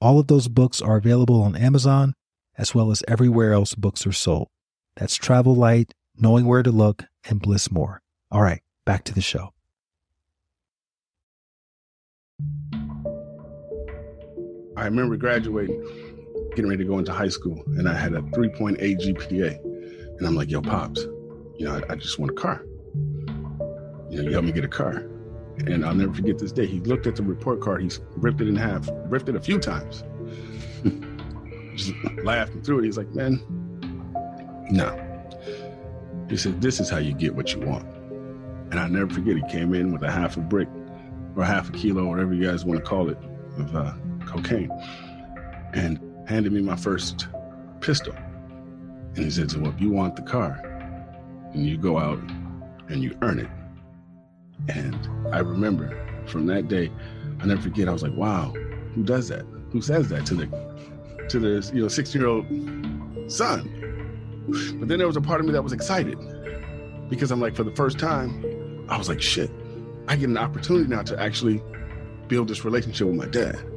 All of those books are available on Amazon as well as everywhere else books are sold. That's Travel Light, Knowing Where to Look, and Bliss More. All right, back to the show. I remember graduating, getting ready to go into high school, and I had a 3.8 GPA. And I'm like, yo, Pops, you know, I, I just want a car. You know, you help me get a car. And I'll never forget this day. He looked at the report card, he ripped it in half, ripped it a few times. Just laughing through it. He's like, man, no. He said, this is how you get what you want. And I'll never forget, he came in with a half a brick or half a kilo, whatever you guys want to call it, of uh, cocaine, and handed me my first pistol. And he said, so if you want the car, and you go out and you earn it. And I remember from that day, I never forget. I was like, "Wow, who does that? Who says that to the to the you know 16 year old son?" But then there was a part of me that was excited because I'm like, for the first time, I was like, "Shit, I get an opportunity now to actually build this relationship with my dad."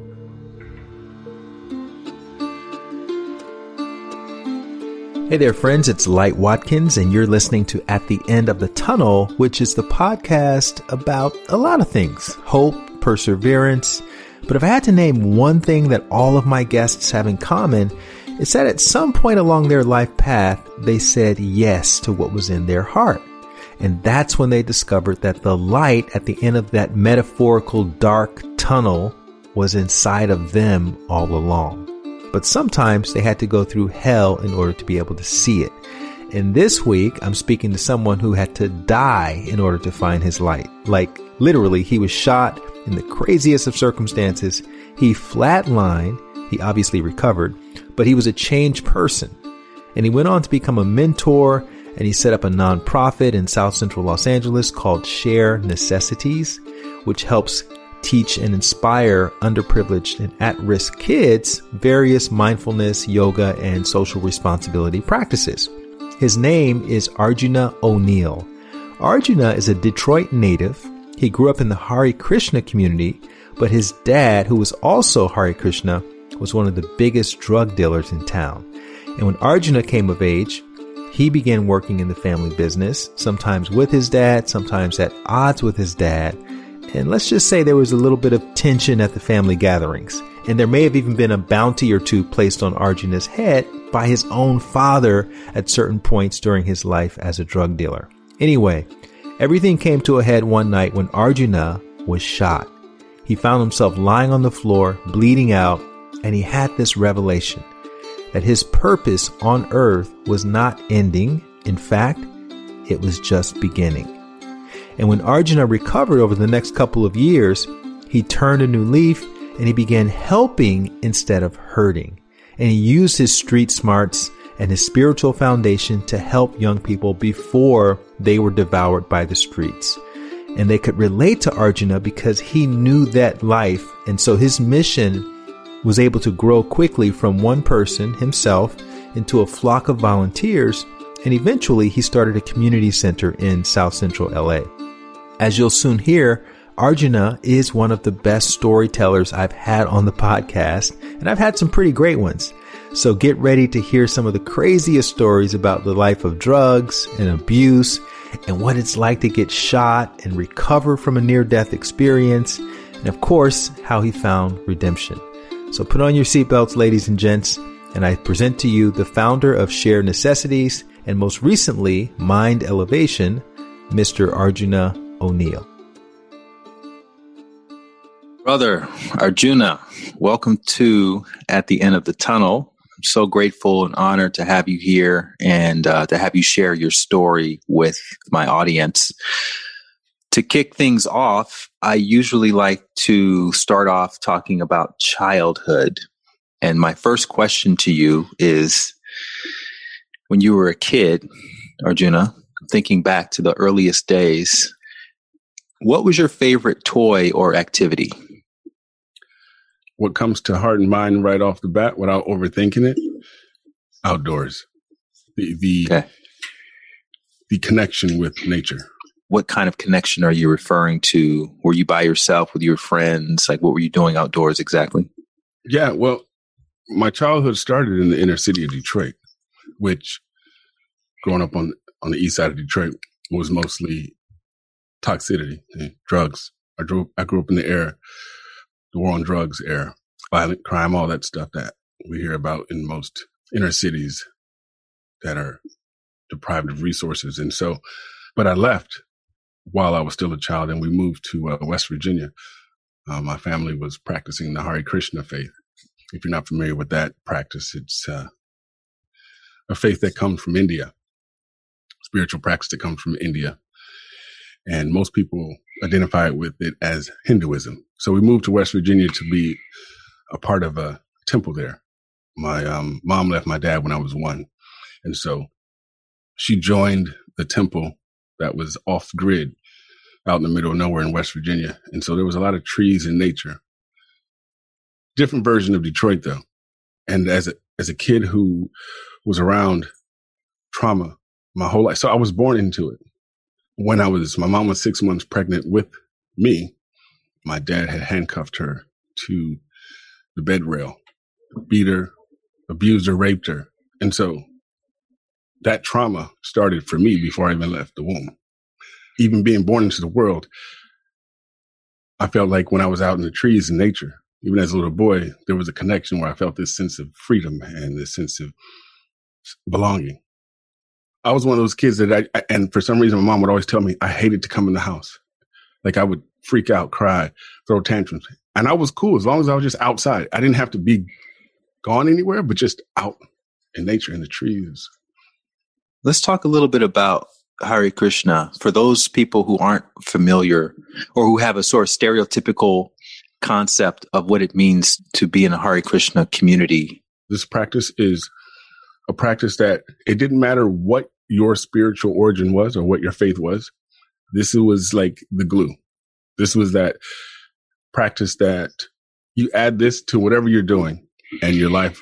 Hey there, friends. It's Light Watkins, and you're listening to At the End of the Tunnel, which is the podcast about a lot of things hope, perseverance. But if I had to name one thing that all of my guests have in common, it's that at some point along their life path, they said yes to what was in their heart. And that's when they discovered that the light at the end of that metaphorical dark tunnel was inside of them all along but sometimes they had to go through hell in order to be able to see it. And this week, I'm speaking to someone who had to die in order to find his light. Like, literally, he was shot in the craziest of circumstances. He flatlined. He obviously recovered, but he was a changed person. And he went on to become a mentor and he set up a nonprofit in South Central Los Angeles called Share Necessities, which helps teach and inspire underprivileged and at risk kids various mindfulness, yoga, and social responsibility practices. His name is Arjuna O'Neal. Arjuna is a Detroit native. He grew up in the Hare Krishna community, but his dad, who was also Hare Krishna, was one of the biggest drug dealers in town. And when Arjuna came of age, he began working in the family business, sometimes with his dad, sometimes at odds with his dad, and let's just say there was a little bit of tension at the family gatherings. And there may have even been a bounty or two placed on Arjuna's head by his own father at certain points during his life as a drug dealer. Anyway, everything came to a head one night when Arjuna was shot. He found himself lying on the floor, bleeding out, and he had this revelation that his purpose on earth was not ending. In fact, it was just beginning. And when Arjuna recovered over the next couple of years, he turned a new leaf and he began helping instead of hurting. And he used his street smarts and his spiritual foundation to help young people before they were devoured by the streets. And they could relate to Arjuna because he knew that life. And so his mission was able to grow quickly from one person, himself, into a flock of volunteers. And eventually he started a community center in South Central LA. As you'll soon hear, Arjuna is one of the best storytellers I've had on the podcast, and I've had some pretty great ones. So get ready to hear some of the craziest stories about the life of drugs and abuse and what it's like to get shot and recover from a near death experience, and of course, how he found redemption. So put on your seatbelts, ladies and gents, and I present to you the founder of Share Necessities and most recently Mind Elevation, Mr. Arjuna O'Neal. Brother Arjuna, welcome to At the End of the Tunnel. I'm so grateful and honored to have you here and uh, to have you share your story with my audience. To kick things off, I usually like to start off talking about childhood. And my first question to you is when you were a kid, Arjuna, thinking back to the earliest days, what was your favorite toy or activity? What comes to heart and mind right off the bat without overthinking it? Outdoors. The the okay. the connection with nature. What kind of connection are you referring to? Were you by yourself with your friends? Like what were you doing outdoors exactly? Yeah, well, my childhood started in the inner city of Detroit, which growing up on on the east side of Detroit was mostly toxicity, drugs. I grew I grew up in the era, the war on drugs era, violent crime, all that stuff that we hear about in most inner cities that are deprived of resources. And so, but I left while I was still a child, and we moved to uh, West Virginia. Uh, my family was practicing the Hare Krishna faith. If you're not familiar with that practice, it's uh, a faith that comes from India, spiritual practice that comes from India and most people identify with it as Hinduism. So we moved to West Virginia to be a part of a temple there. My um, mom left my dad when I was one, and so she joined the temple that was off grid out in the middle of nowhere in West Virginia. And so there was a lot of trees and nature. Different version of Detroit though. And as a as a kid who was around trauma my whole life. So I was born into it when I was, my mom was six months pregnant with me. My dad had handcuffed her to the bed rail, beat her, abused her, raped her. And so that trauma started for me before I even left the womb. Even being born into the world, I felt like when I was out in the trees in nature, even as a little boy, there was a connection where I felt this sense of freedom and this sense of belonging. I was one of those kids that I, and for some reason, my mom would always tell me I hated to come in the house. Like I would freak out, cry, throw tantrums. And I was cool as long as I was just outside. I didn't have to be gone anywhere, but just out in nature, in the trees. Let's talk a little bit about Hare Krishna for those people who aren't familiar or who have a sort of stereotypical concept of what it means to be in a Hare Krishna community. This practice is a practice that it didn't matter what your spiritual origin was or what your faith was. This was like the glue. This was that practice that you add this to whatever you're doing and your life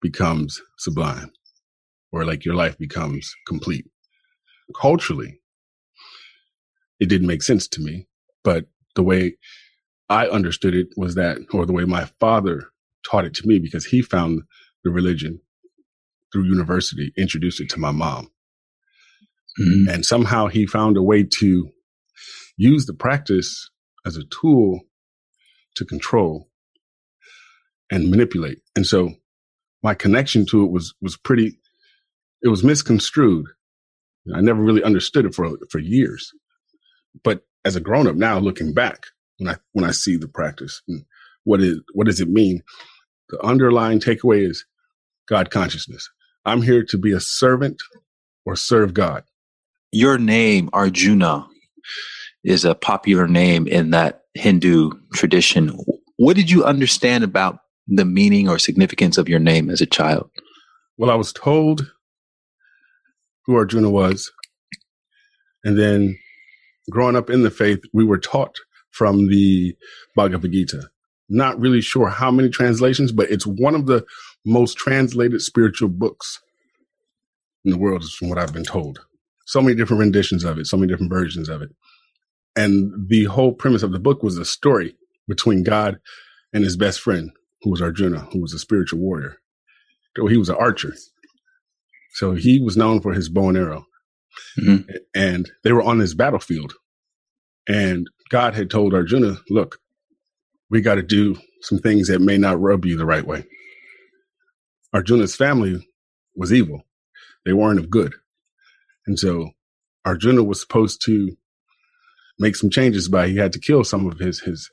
becomes sublime or like your life becomes complete. Culturally, it didn't make sense to me, but the way I understood it was that, or the way my father taught it to me because he found the religion through university introduced it to my mom. Mm-hmm. And somehow he found a way to use the practice as a tool to control and manipulate. And so my connection to it was was pretty it was misconstrued. I never really understood it for for years. But as a grown up now looking back, when I when I see the practice and what is what does it mean? The underlying takeaway is God consciousness. I'm here to be a servant or serve God. Your name, Arjuna, is a popular name in that Hindu tradition. What did you understand about the meaning or significance of your name as a child? Well, I was told who Arjuna was. And then growing up in the faith, we were taught from the Bhagavad Gita. Not really sure how many translations, but it's one of the most translated spiritual books in the world, is from what I've been told. So many different renditions of it, so many different versions of it. And the whole premise of the book was a story between God and his best friend, who was Arjuna, who was a spiritual warrior. He was an archer. So he was known for his bow and arrow. Mm-hmm. And they were on this battlefield. And God had told Arjuna, look, we got to do some things that may not rub you the right way. Arjuna's family was evil. They weren't of good. And so Arjuna was supposed to make some changes by he had to kill some of his his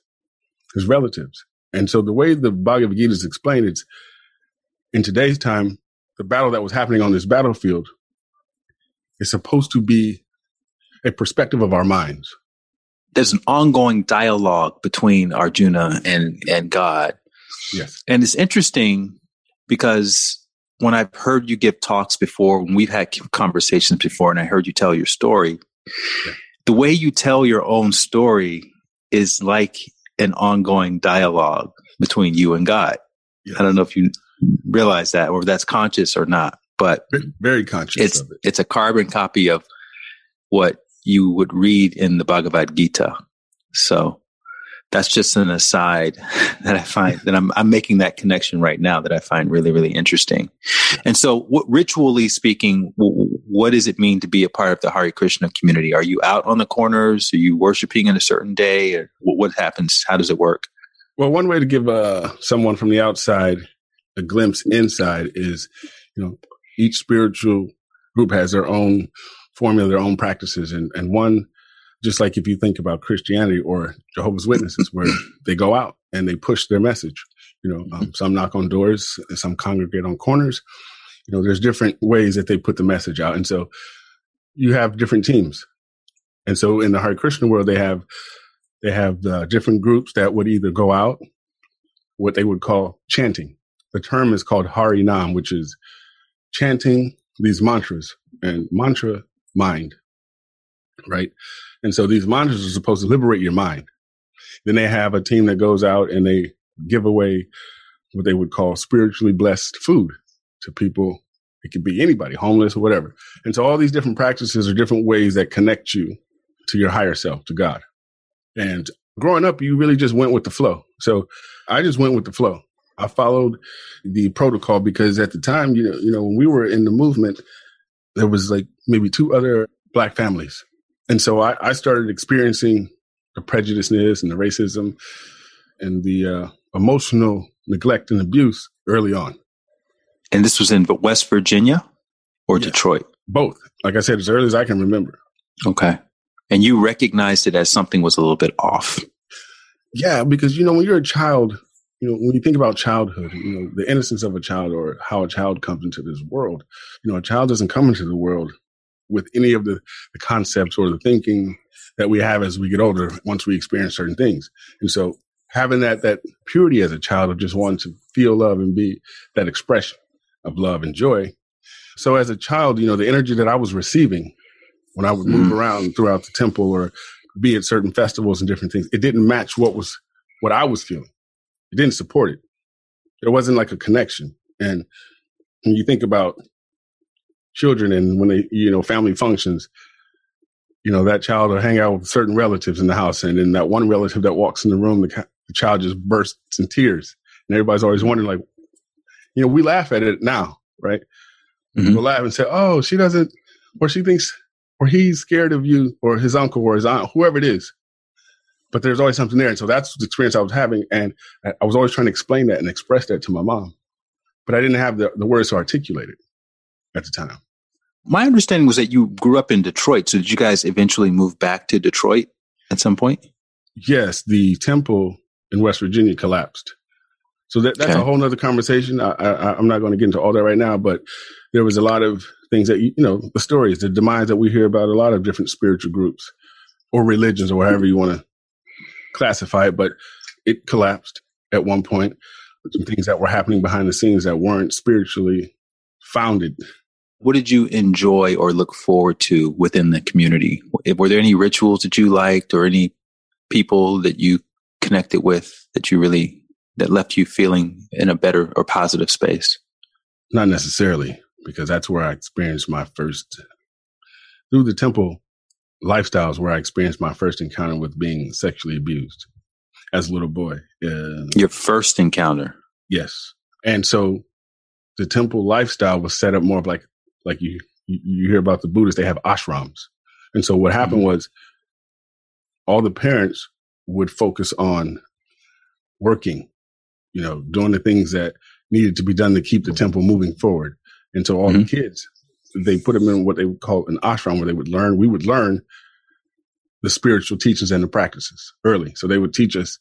his relatives. And so the way the Bhagavad Gita is explained, it's in today's time, the battle that was happening on this battlefield is supposed to be a perspective of our minds. There's an ongoing dialogue between Arjuna and, and God Yes. And it's interesting because when I've heard you give talks before, when we've had conversations before, and I heard you tell your story, yeah. the way you tell your own story is like an ongoing dialogue between you and God. I don't know if you realize that or that's conscious or not, but very conscious. It's it. it's a carbon copy of what you would read in the Bhagavad Gita. So that's just an aside that I find that I'm, I'm making that connection right now that I find really, really interesting. And so what, ritually speaking, what does it mean to be a part of the Hare Krishna community? Are you out on the corners? Are you worshiping in a certain day? Or what happens? How does it work? Well, one way to give uh, someone from the outside a glimpse inside is, you know, each spiritual group has their own formula, their own practices. And, and one just like if you think about Christianity or Jehovah's Witnesses, where they go out and they push their message. You know, um, some knock on doors, and some congregate on corners. You know, there's different ways that they put the message out, and so you have different teams. And so in the Hare Krishna world, they have they have uh, different groups that would either go out, what they would call chanting. The term is called Hari Nam, which is chanting these mantras and mantra mind, right? And so these mantras are supposed to liberate your mind. Then they have a team that goes out and they give away what they would call spiritually blessed food to people. It could be anybody, homeless or whatever. And so all these different practices are different ways that connect you to your higher self, to God. And growing up, you really just went with the flow. So I just went with the flow. I followed the protocol because at the time, you know, you know, when we were in the movement, there was like maybe two other black families and so I, I started experiencing the prejudiceness and the racism and the uh, emotional neglect and abuse early on. And this was in West Virginia or yeah, Detroit? Both. Like I said, as early as I can remember. Okay. And you recognized it as something was a little bit off. Yeah, because you know, when you're a child, you know, when you think about childhood, you know, the innocence of a child or how a child comes into this world, you know, a child doesn't come into the world with any of the, the concepts or the thinking that we have as we get older once we experience certain things. And so having that that purity as a child of just wanting to feel love and be that expression of love and joy. So as a child, you know, the energy that I was receiving when I would move mm. around throughout the temple or be at certain festivals and different things, it didn't match what was what I was feeling. It didn't support it. There wasn't like a connection. And when you think about children and when they, you know, family functions, you know, that child will hang out with certain relatives in the house. And then that one relative that walks in the room, the, the child just bursts in tears. And everybody's always wondering, like, you know, we laugh at it now, right? Mm-hmm. We'll laugh and say, oh, she doesn't, or she thinks, or he's scared of you, or his uncle, or his aunt, whoever it is. But there's always something there. And so that's the experience I was having. And I was always trying to explain that and express that to my mom. But I didn't have the, the words to articulate it at the time. My understanding was that you grew up in Detroit. So did you guys eventually move back to Detroit at some point? Yes, the temple in West Virginia collapsed. So that, that's okay. a whole nother conversation. I, I, I'm not going to get into all that right now, but there was a lot of things that, you know, the stories, the demise that we hear about a lot of different spiritual groups or religions or whatever you want to classify it. But it collapsed at one point. Some things that were happening behind the scenes that weren't spiritually founded what did you enjoy or look forward to within the community? Were there any rituals that you liked or any people that you connected with that you really that left you feeling in a better or positive space? Not necessarily, because that's where I experienced my first through the temple lifestyles where I experienced my first encounter with being sexually abused as a little boy. Uh, Your first encounter? Yes. And so the temple lifestyle was set up more of like like you, you hear about the Buddhists, they have ashrams. And so what happened mm-hmm. was all the parents would focus on working, you know, doing the things that needed to be done to keep the temple moving forward. And so all mm-hmm. the kids, they put them in what they would call an ashram where they would learn, we would learn the spiritual teachings and the practices early. So they would teach us.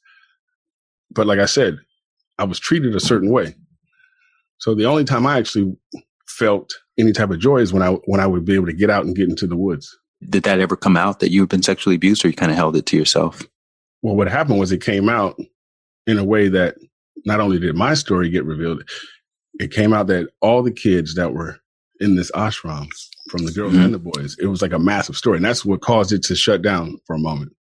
But like I said, I was treated a certain way. So the only time I actually felt any type of joy is when I when I would be able to get out and get into the woods. Did that ever come out that you've been sexually abused, or you kind of held it to yourself? Well, what happened was it came out in a way that not only did my story get revealed, it came out that all the kids that were in this ashram, from the girls mm-hmm. and the boys, it was like a massive story, and that's what caused it to shut down for a moment.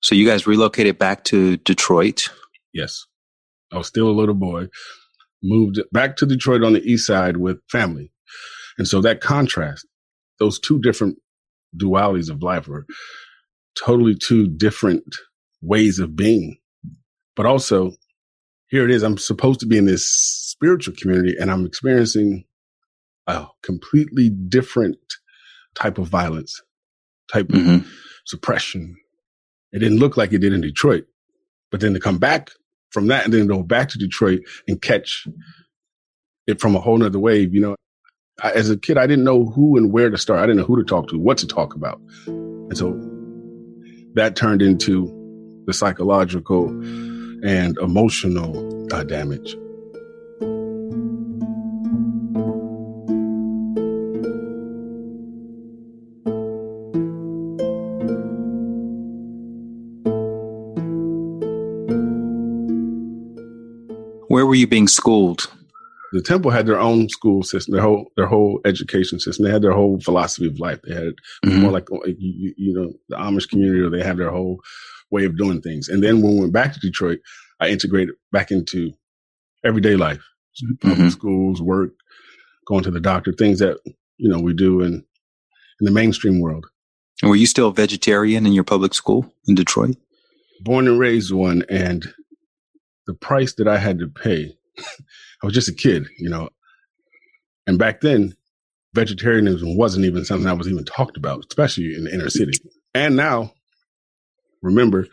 So you guys relocated back to Detroit. Yes, I was still a little boy. Moved back to Detroit on the east side with family, and so that contrast, those two different dualities of life, were totally two different ways of being. But also, here it is. I'm supposed to be in this spiritual community and I'm experiencing a completely different type of violence, type mm-hmm. of suppression. It didn't look like it did in Detroit. But then to come back from that and then go back to Detroit and catch it from a whole nother wave, you know, I, as a kid, I didn't know who and where to start. I didn't know who to talk to, what to talk about. And so that turned into the psychological and emotional uh, damage. Where were you being schooled? The temple had their own school system, their whole their whole education system. They had their whole philosophy of life. They had mm-hmm. more like you, you know the Amish community, or they have their whole way of doing things. And then when we went back to Detroit, I integrated back into everyday life, mm-hmm. schools, work, going to the doctor, things that you know we do in in the mainstream world. And were you still a vegetarian in your public school in Detroit? Born and raised one, and the price that I had to pay, I was just a kid, you know. And back then, vegetarianism wasn't even something that was even talked about, especially in the inner city. And now, remember,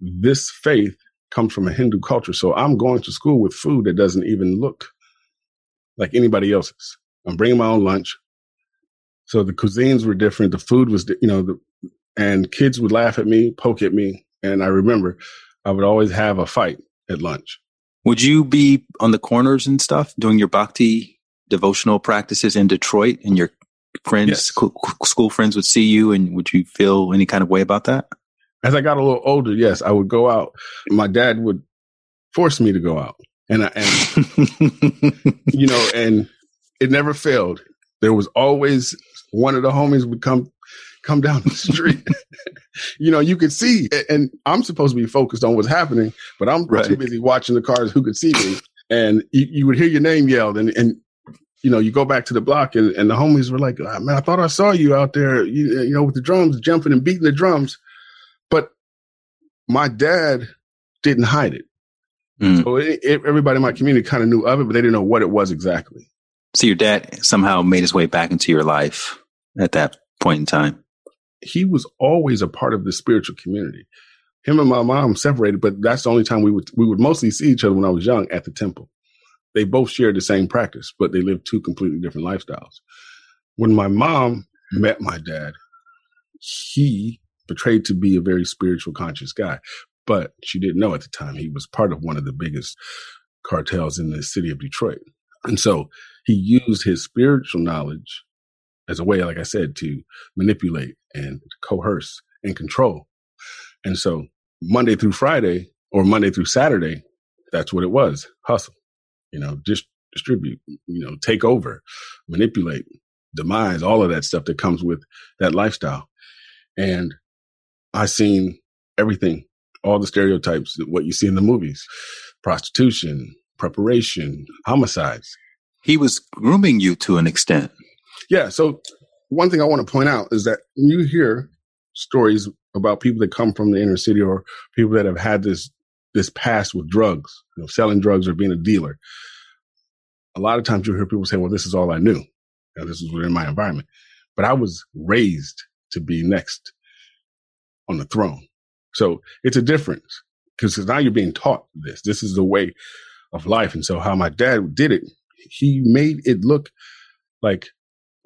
this faith comes from a Hindu culture. So I'm going to school with food that doesn't even look like anybody else's. I'm bringing my own lunch. So the cuisines were different. The food was, you know, the, and kids would laugh at me, poke at me. And I remember I would always have a fight at lunch. Would you be on the corners and stuff doing your bhakti devotional practices in Detroit and your friends, yes. school, school friends would see you and would you feel any kind of way about that? As I got a little older, yes, I would go out. My dad would force me to go out. And, I, and you know, and it never failed. There was always one of the homies would come come down the street. you know, you could see, and I'm supposed to be focused on what's happening, but I'm right. too busy watching the cars who could see me. And you, you, would hear your name yelled, and, and you know, you go back to the block, and, and the homies were like, oh, "Man, I thought I saw you out there, you, you know, with the drums, jumping and beating the drums." But my dad didn't hide it. Mm. So it, it, everybody in my community kind of knew of it, but they didn't know what it was exactly. So your dad somehow made his way back into your life at that point in time. He was always a part of the spiritual community. Him and my mom separated, but that's the only time we would we would mostly see each other when I was young at the temple. They both shared the same practice, but they lived two completely different lifestyles. When my mom met my dad, he portrayed to be a very spiritual conscious guy, but she didn't know at the time he was part of one of the biggest cartels in the city of Detroit. And so he used his spiritual knowledge as a way, like I said, to manipulate and coerce and control. And so Monday through Friday or Monday through Saturday, that's what it was. Hustle, you know, just distribute, you know, take over, manipulate, demise, all of that stuff that comes with that lifestyle. And I seen everything, all the stereotypes, what you see in the movies, prostitution, preparation, homicides. He was grooming you to an extent. Yeah. So one thing I want to point out is that when you hear stories about people that come from the inner city or people that have had this this past with drugs, you know, selling drugs or being a dealer, a lot of times you'll hear people say, "Well, this is all I knew. You know, this is within my environment." But I was raised to be next on the throne. So it's a difference because now you're being taught this. This is the way of life. And so how my dad did it, he made it look like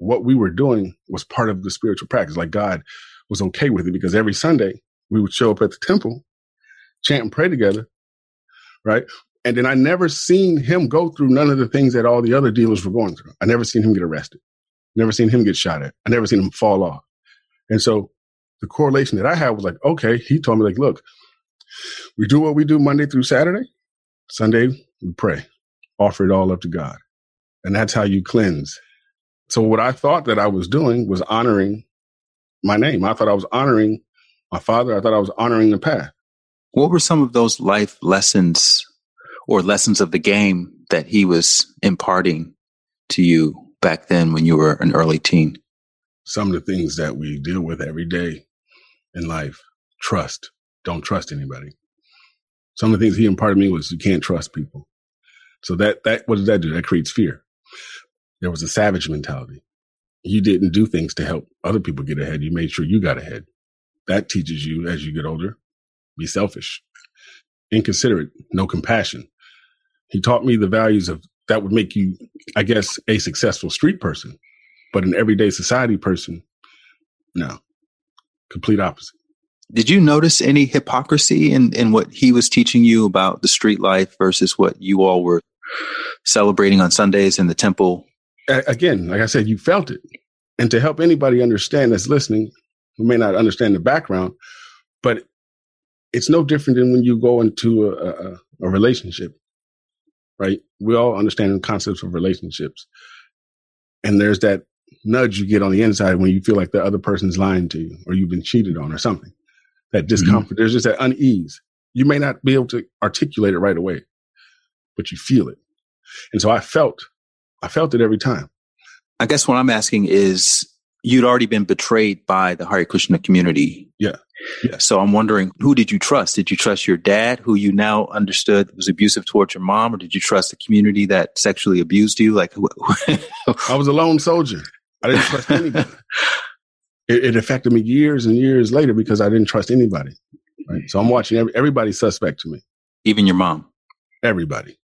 what we were doing was part of the spiritual practice. Like God was okay with it because every Sunday we would show up at the temple, chant and pray together. Right. And then I never seen him go through none of the things that all the other dealers were going through. I never seen him get arrested. Never seen him get shot at. I never seen him fall off. And so the correlation that I had was like, okay, he told me like, look, we do what we do Monday through Saturday. Sunday we pray, offer it all up to God. And that's how you cleanse. So what I thought that I was doing was honoring my name. I thought I was honoring my father. I thought I was honoring the path. What were some of those life lessons or lessons of the game that he was imparting to you back then when you were an early teen? Some of the things that we deal with every day in life. Trust. Don't trust anybody. Some of the things he imparted to me was you can't trust people. So that, that, what does that do? That creates fear. There was a savage mentality. You didn't do things to help other people get ahead. You made sure you got ahead. That teaches you as you get older, be selfish, inconsiderate, no compassion. He taught me the values of that would make you, I guess, a successful street person, but an everyday society person, no, complete opposite. Did you notice any hypocrisy in, in what he was teaching you about the street life versus what you all were celebrating on Sundays in the temple? Again, like I said, you felt it. And to help anybody understand that's listening, who may not understand the background, but it's no different than when you go into a, a, a relationship, right? We all understand the concepts of relationships. And there's that nudge you get on the inside when you feel like the other person's lying to you or you've been cheated on or something. That discomfort, mm-hmm. there's just that unease. You may not be able to articulate it right away, but you feel it. And so I felt, I felt it every time. I guess what I'm asking is you'd already been betrayed by the Hare Krishna community. Yeah. Yeah. So I'm wondering, who did you trust? Did you trust your dad, who you now understood was abusive towards your mom, or did you trust the community that sexually abused you? Like, I was a lone soldier. I didn't trust anybody. it, it, affected me years and years later because I didn't trust anybody. Right. So I'm watching every, everybody suspect to me. Even your mom. Everybody,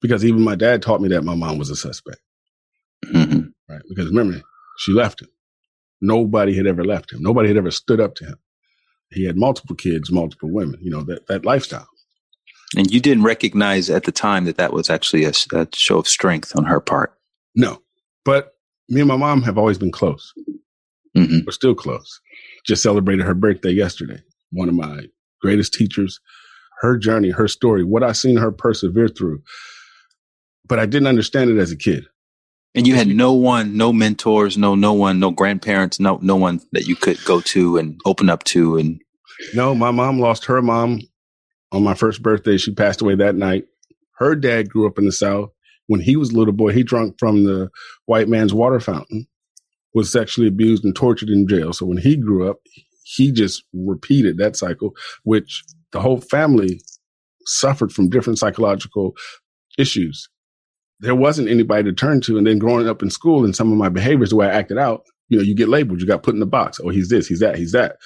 because even my dad taught me that my mom was a suspect. Mm-hmm. Right. Because remember, she left him. Nobody had ever left him. Nobody had ever stood up to him. He had multiple kids, multiple women, you know, that, that lifestyle. And you didn't recognize at the time that that was actually a, a show of strength on her part. No, but me and my mom have always been close. Mm-hmm. We're still close. Just celebrated her birthday yesterday. One of my greatest teachers, her journey, her story, what I seen her persevere through. But I didn't understand it as a kid. And you had no one, no mentors, no no one, no grandparents, no no one that you could go to and open up to and No, my mom lost her mom on my first birthday. She passed away that night. Her dad grew up in the South. When he was a little boy, he drank from the white man's water fountain, was sexually abused and tortured in jail. So when he grew up, he just repeated that cycle, which the whole family suffered from different psychological issues there wasn't anybody to turn to. And then growing up in school and some of my behaviors, the way I acted out, you know, you get labeled, you got put in the box. Oh, he's this, he's that, he's that.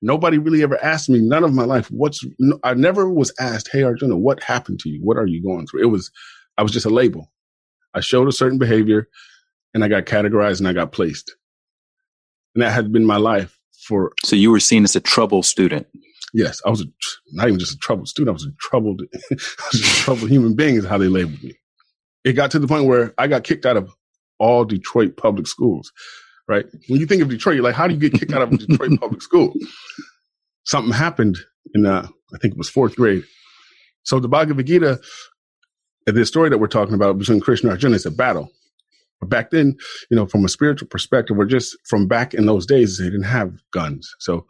Nobody really ever asked me, none of my life, what's, I never was asked, Hey, Arjuna, what happened to you? What are you going through? It was, I was just a label. I showed a certain behavior and I got categorized and I got placed. And that had been my life for. So you were seen as a trouble student. Yes, I was a, not even just a troubled student. I was a troubled, I was a troubled human being is how they labeled me it got to the point where I got kicked out of all Detroit public schools. Right. When you think of Detroit, you're like, how do you get kicked out of Detroit public school? Something happened in, uh, I think it was fourth grade. So the Bhagavad Gita, the story that we're talking about between Krishna and Arjuna is a battle. But back then, you know, from a spiritual perspective, we're just from back in those days, they didn't have guns. So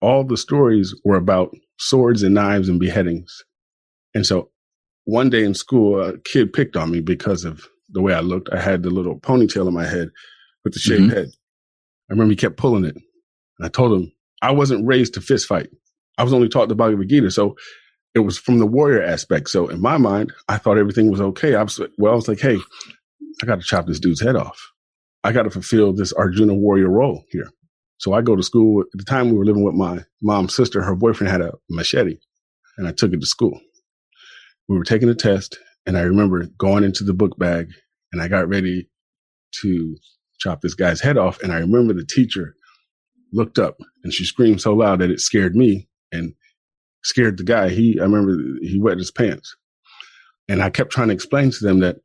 all the stories were about swords and knives and beheadings. And so one day in school, a kid picked on me because of the way I looked. I had the little ponytail in my head with the shaved mm-hmm. head. I remember he kept pulling it. And I told him I wasn't raised to fist fight. I was only taught the Bhagavad Gita. So it was from the warrior aspect. So in my mind, I thought everything was okay. I was well, I was like, hey, I got to chop this dude's head off. I got to fulfill this Arjuna warrior role here. So I go to school. At the time we were living with my mom's sister, her boyfriend had a machete and I took it to school we were taking a test and I remember going into the book bag and I got ready to chop this guy's head off. And I remember the teacher looked up and she screamed so loud that it scared me and scared the guy. He, I remember he wet his pants. And I kept trying to explain to them that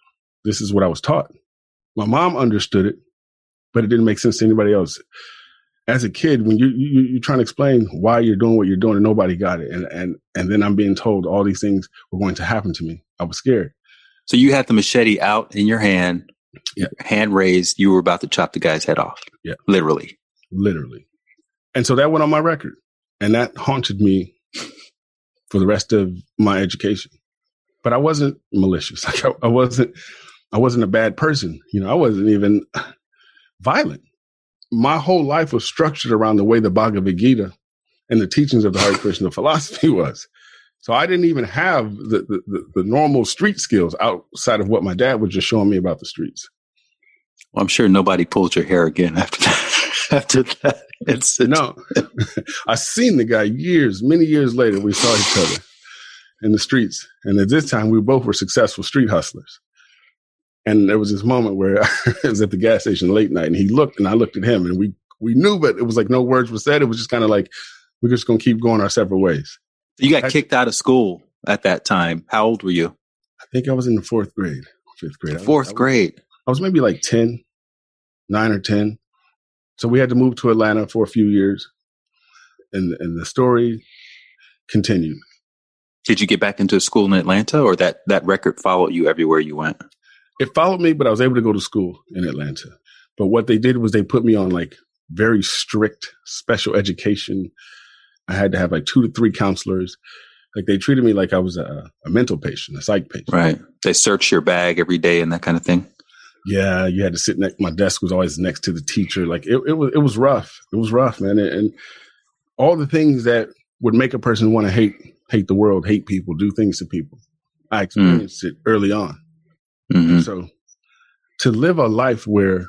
this is what I was taught. My mom understood it, but it didn't make sense to anybody else as a kid, when you, you you're trying to explain why you're doing what you're doing, and nobody got it, and and and then I'm being told all these things were going to happen to me. I was scared. So you had the machete out in your hand, Yeah. hand raised. You were about to chop the guy's head off. Yeah. Literally. literally. And so that went on my record, and that haunted me for the rest of my education. But I wasn't malicious. Like I, I wasn't, I wasn't a bad person. You know, I wasn't even violent. My whole life was structured around the way the Bhagavad Gita and the teachings of the Hare Krishna philosophy was. So I didn't even have the, the, the, normal street skills outside of what my dad was just showing me about the streets. Well, I'm sure nobody pulled your hair again after that. after that incident. No, I seen the guy years, many years later. We saw each other in the streets, and at this time, we both were successful street hustlers. And there was this moment where I was at the gas station late night, and he looked, and I looked at him, and we we knew, but it was like no words were said. It was just kind of like we're just gonna keep going our separate ways. You got I- kicked out of school at that time. How old were you? I think I was in the fourth grade, fifth grade, I was- I Fourth was- grade. I was maybe like 10, nine or 10. So we had to move to Atlanta for a few years. And, and the story continued. Did you get back into school in Atlanta or that, that record followed you everywhere you went? It followed me, but I was able to go to school in Atlanta. But what they did was they put me on like very strict special education. I had to have like two to three counselors. Like they treated me like I was a, a mental patient, a psych patient. Right. They search your bag every day and that kind of thing. Yeah, you had to sit next. My desk was always next to the teacher. Like it, it was, it was rough. It was rough, man. And, and all the things that would make a person want to hate, hate the world, hate people, do things to people. I hmm. experienced it early on. Hmm So to live a life where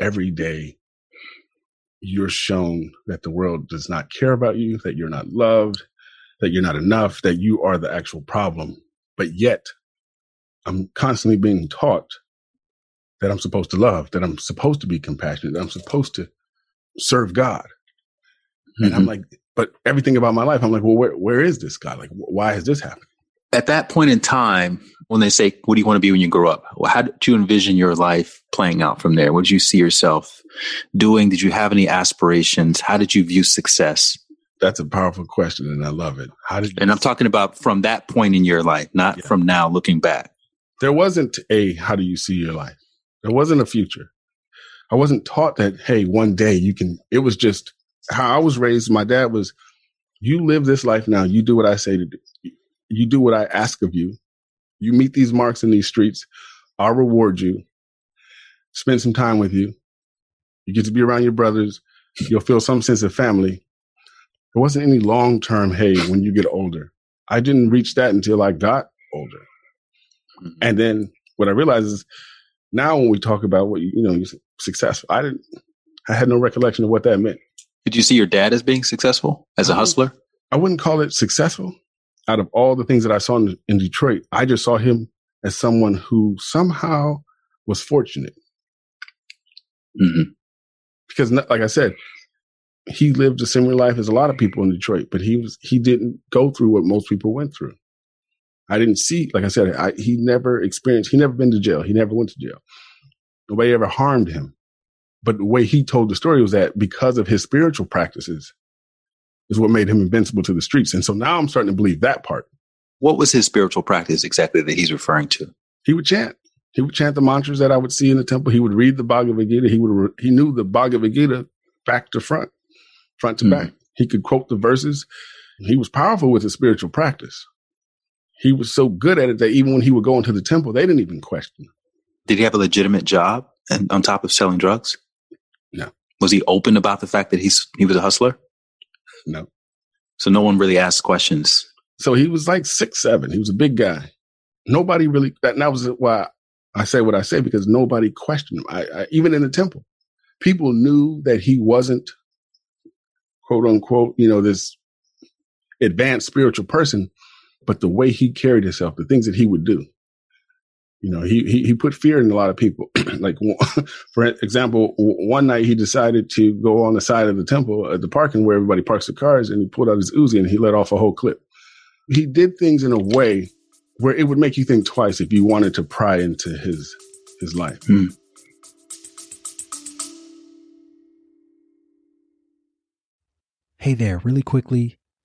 every day you're shown that the world does not care about you, that you're not loved, that you're not enough, that you are the actual problem, but yet I'm constantly being taught that I'm supposed to love, that I'm supposed to be compassionate, that I'm supposed to serve God. And I'm like, but everything about my life, I'm like, well, where, where is this God? Like, wh- why is this happening? At that point in time, when they say, what do you want to be when you grow up? Well, How did you envision your life playing out from there? What did you see yourself doing? Did you have any aspirations? How did you view success? That's a powerful question, and I love it. How did And I'm talking about from that point in your life, not Yeah. from now looking back. there wasn't a how do you see your life there wasn't a future i wasn't taught that hey one day you can it was just how i was raised my dad was you live this life now you do what i say to do you do what i ask of you. You meet these marks in these streets. I'll reward you. Spend some time with you. You get to be around your brothers. You'll feel some sense of family. There wasn't any long term hey when you get older. I didn't reach that until i got older. Mm-hmm. And then what I realized is now when we talk about what you, you know, you're successful, I didn't, I had no recollection of what that meant. Did you see your dad as being successful as a hustler? I wouldn't call it successful. Out of all the things that I saw in, in Detroit, I just saw him as someone who somehow was fortunate hmm because, like I said, he lived a similar life as a lot of people in Detroit, but he was he didn't go through what most people went through. I didn't see, like I said, I, he never experienced. He never been to jail. He never went to jail. Nobody ever harmed him. But the way he told the story was that because of his spiritual practices, is what made him invincible to the streets. And so now I'm starting to believe that part. What was his spiritual practice exactly that he's referring to? He would chant. He would chant the mantras that I would see in the temple. He would read the Bhagavad Gita. He would re- he knew the Bhagavad Gita back to front, front to Mhm. back. He could quote the verses. He was powerful with his spiritual practice. He was so good at it that even when he would go into the temple, they didn't even question. Did he have a legitimate job and on top of selling drugs? No. Was he open about the fact that he's he was a hustler? No. So no one really asked questions. So he was like six, seven. He was a big guy. Nobody really, that, that was why I say what I say, because nobody questioned him. I, I, even in the temple, people knew that he wasn't quote unquote, you know, this advanced spiritual person, but the way he carried himself, the things that he would do, you know, he, he, he put fear in a lot of people. like, for example, one night he decided to go on the side of the temple at the parking where everybody parks their cars and he pulled out his Uzi and he let off a whole clip he did things in a way where it would make you think twice if you wanted to pry into his his life. Hmm. Hey there, really quickly.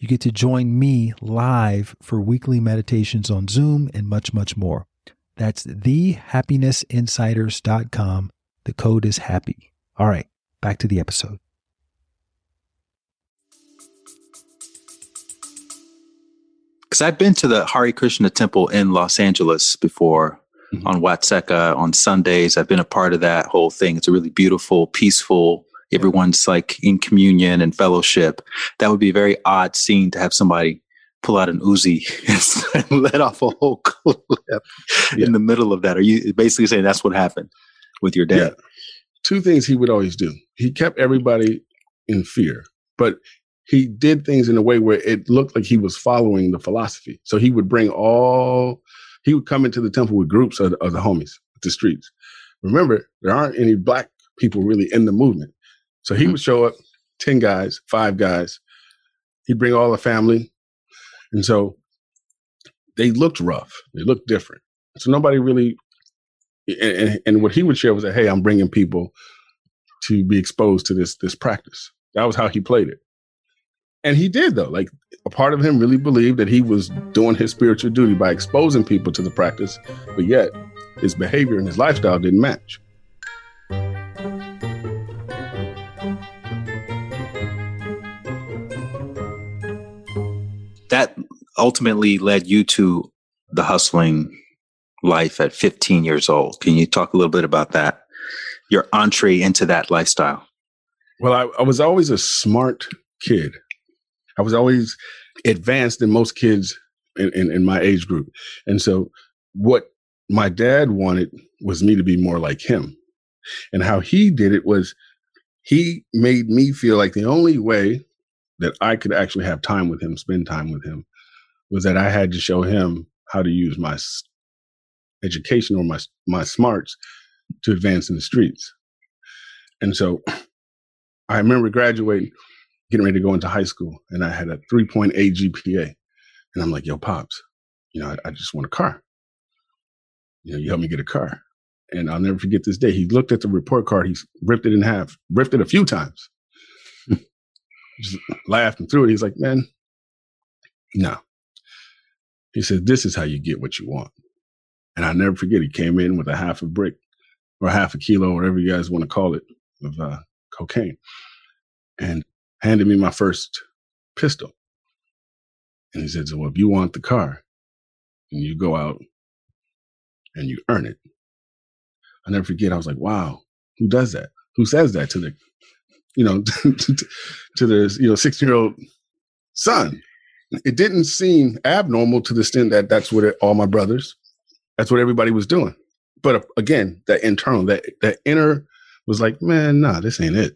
you get to join me live for weekly meditations on Zoom and much, much more. That's thehappinessinsiders.com. The code is happy. All right, back to the episode. Because I've been to the Hare Krishna temple in Los Angeles before mm-hmm. on Watseka on Sundays. I've been a part of that whole thing. It's a really beautiful, peaceful, everyone's like in communion and fellowship. That would be a very odd scene to have somebody pull out an Uzi and let off a whole clip yeah. in the middle of that. Are you basically saying that's what happened with your dad? Yeah. Two things he would always do. He kept everybody in fear, but he did things in a way where it looked like he was following the philosophy. So he would bring all, he would come into the temple with groups of, of the homies, the streets. Remember, there aren't any black people really in the movement. So he mm-hmm. would show up, 10 guys, five guys. He'd bring all the family. And so they looked rough. They looked different. So nobody really, and, and what he would share was that, hey, I'm bringing people to be exposed to this, this practice. That was how he played it. And he did though. Like a part of him really believed that he was doing his spiritual duty by exposing people to the practice, but yet his behavior and his lifestyle didn't match. That ultimately led you to the hustling life at 15 years old. Can you talk a little bit about that? Your entree into that lifestyle. Well, I, I was always a smart kid. I was always advanced than most kids in, in, in my age group. And so what my dad wanted was me to be more like him. And how he did it was he made me feel like the only way that I could actually have time with him, spend time with him, was that I had to show him how to use my education or my my smarts to advance in the streets. And so I remember graduating, getting ready to go into high school, and I had a 3.8 GPA. And I'm like, yo, Pops, you know, I, I just want a car. You know, you help me get a car. And I'll never forget this day. He looked at the report card, he ripped it in half, ripped it a few times just and threw it. He's like, man, no. He said, this is how you get what you want. And I never forget, he came in with a half a brick or half a kilo, whatever you guys want to call it, of uh, cocaine and handed me my first pistol. And he said, so if you want the car and you go out and you earn it, I never forget. I was like, wow, who does that? Who says that to the you know, to, to the you know six year old son. It didn't seem abnormal to the extent that that's what it, all my brothers, that's what everybody was doing. But uh, again, that internal, that that inner was like, man, nah, this ain't it.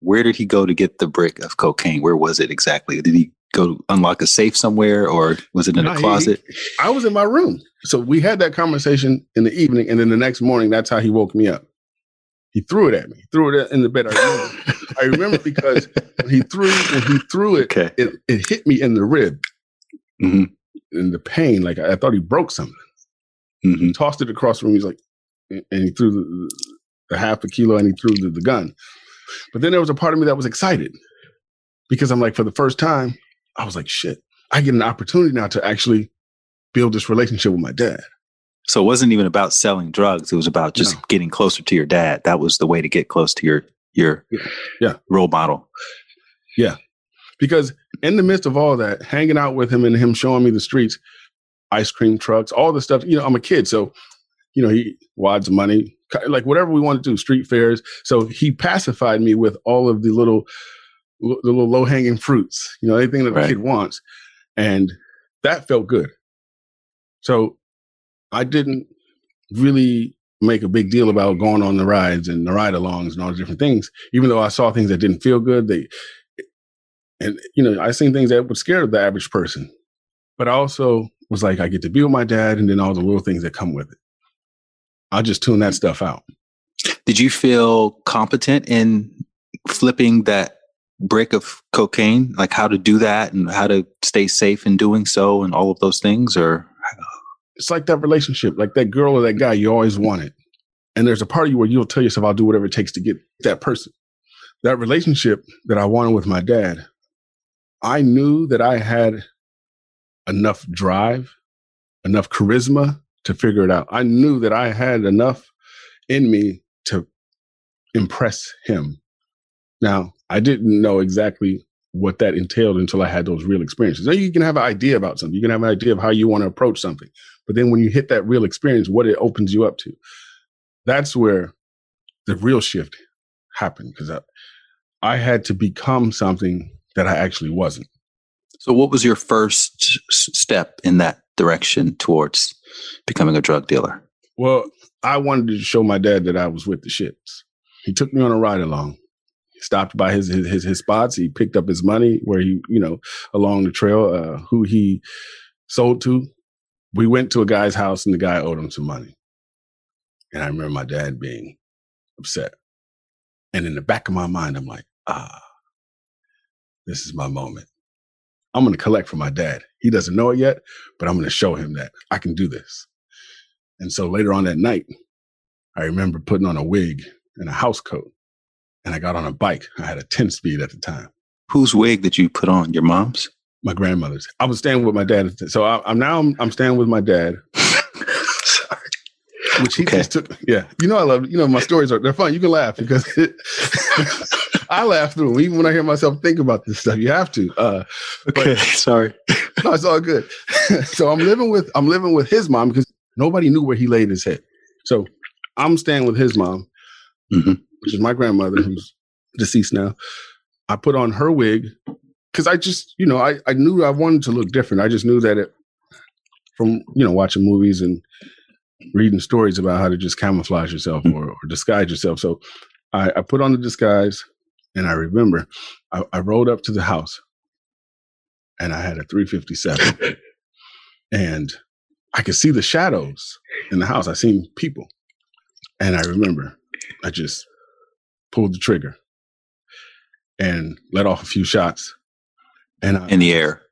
Where did he go to get the brick of cocaine? Where was it exactly? Did he go unlock a safe somewhere, or was it in a closet? He, I was in my room, so we had that conversation in the evening, and then the next morning, that's how he woke me up. He threw it at me. He threw it in the bed. I remember, I remember because when he threw when he threw it, okay. it, it hit me in the rib. Mm-hmm. And the pain, like I, I, thought he broke something. Mm-hmm. He tossed it across the room. He's like, and he threw the, the half a kilo and he threw the, the gun. But then there was a part of me that was excited because I'm like, for the first time, I was like, shit, I get an opportunity now to actually build this relationship with my dad. So it wasn't even about selling drugs. It was about just No. getting closer to your dad. That was the way to get close to your your Yeah. role model. Yeah. Because in the midst of all that, hanging out with him and him showing me the streets, ice cream trucks, all the stuff, you know, I'm a kid. So, you know, he wads money, like whatever we want to do, street fairs. So he pacified me with all of the little, the little low hanging fruits, you know, anything that Right. a kid wants. And that felt good. So I didn't really make a big deal about going on the rides and the ride alongs and all the different things, even though I saw things that didn't feel good. They, and you know, I seen things that would scare the average person. But I also was like, I get to be with my dad, and then all the little things that come with it. I'll just tune that stuff out. Did you feel competent in flipping that brick of cocaine? Like how to do that and how to stay safe in doing so and all of those things? Or It's like that relationship, like that girl or that guy you always wanted. And there's a part of you where you'll tell yourself, I'll do whatever it takes to get that person. That relationship that I wanted with my dad, I knew that I had enough drive, enough charisma to figure it out. I knew that I had enough in me to impress him. Now, I didn't know exactly what that entailed until I had those real experiences. Now, you can have an idea about something, you can have an idea of how you want to approach something. But then when you hit that real experience, what it opens you up to, that's where the real shift happened because I, I had to become something that I actually wasn't. so what was your first step in that direction towards becoming a drug dealer? Well, I wanted to show my dad that I was with the shits. He took me on a ride along. He stopped by his his his, his spots. He picked up his money where he, you know, along the trail, uh, who he sold to. We went to a guy's house and the guy owed him some money. And I remember my dad being upset. And in the back of my mind, I'm like, ah, this is my moment. I'm going to collect from my dad. He doesn't know it yet, but I'm going to show him that I can do this. And so later on that night, I remember putting on a wig and a house coat, and I got on a bike. I had a 10 speed at the time, Whose wig did you put on? Your mom's? My grandmother's. I was staying with my dad. So I, I'm now I'm, I'm staying with my dad, Sorry. which he Okay. just took. Yeah, you know I love. You know my stories are they're fun. You can laugh because I laugh through them. Even when I hear myself think about this stuff, you have to. Uh, Okay. Sorry. no, it's all good. so I'm living with I'm living with his mom because nobody knew where he laid his head. So I'm staying with his mom, Mhm. which is my grandmother, who's deceased now. I put on her wig because I just, you know, I, I knew I wanted to look different. I just knew that it from, you know, watching movies and reading stories about how to just camouflage yourself mm. or, or disguise yourself. So I, I put on the disguise and I remember I, I rolled up to the house and I had a 357 and I could see the shadows in the house. I seen people. And I remember I just pulled the trigger and let off a few shots. And I, In the air.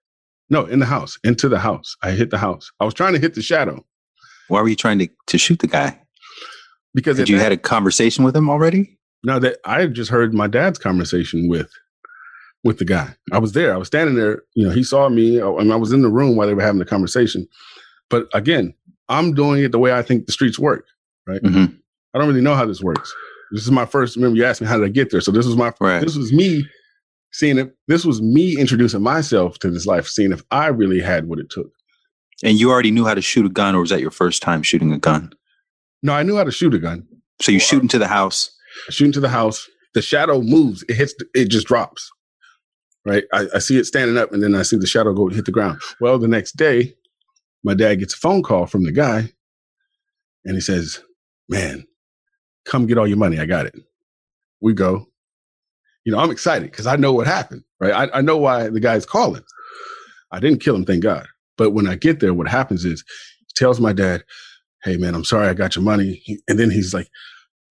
no, in the house, into the house. I hit the house. I was trying to hit the shadow Why were you trying to, to shoot the guy? because you that- had a conversation with him already? No, that I had just heard my dad's conversation with with the guy. I was there. I was standing there. You know, he saw me, uh, and I was in the room while they were having the conversation. But again, I'm doing it the way I think the streets work. hmm I don't really know how this works. This is my first. Remember, you asked me how did I get there. So this was my. Right. This was me seeing if This was me introducing myself to this life, seeing if I really had what it took. And you already knew how to shoot a gun, or was that your first time shooting a gun? No, I knew how to shoot a gun. So you Well, shoot into the house. I shoot into the house. The shadow moves. It hits. The, it just drops. Right. I, I see it standing up, and then I see the shadow go hit the ground. Well, the next day, my dad gets a phone call from the guy, and he says, "Man, come get all your money. I got it." We go. You know, I'm excited because I know what happened. Right. I, I know why the guy's calling. I didn't kill him, thank God. But when I get there, what happens is he tells my dad, "Hey, man, I'm sorry, I got your money," and then he's like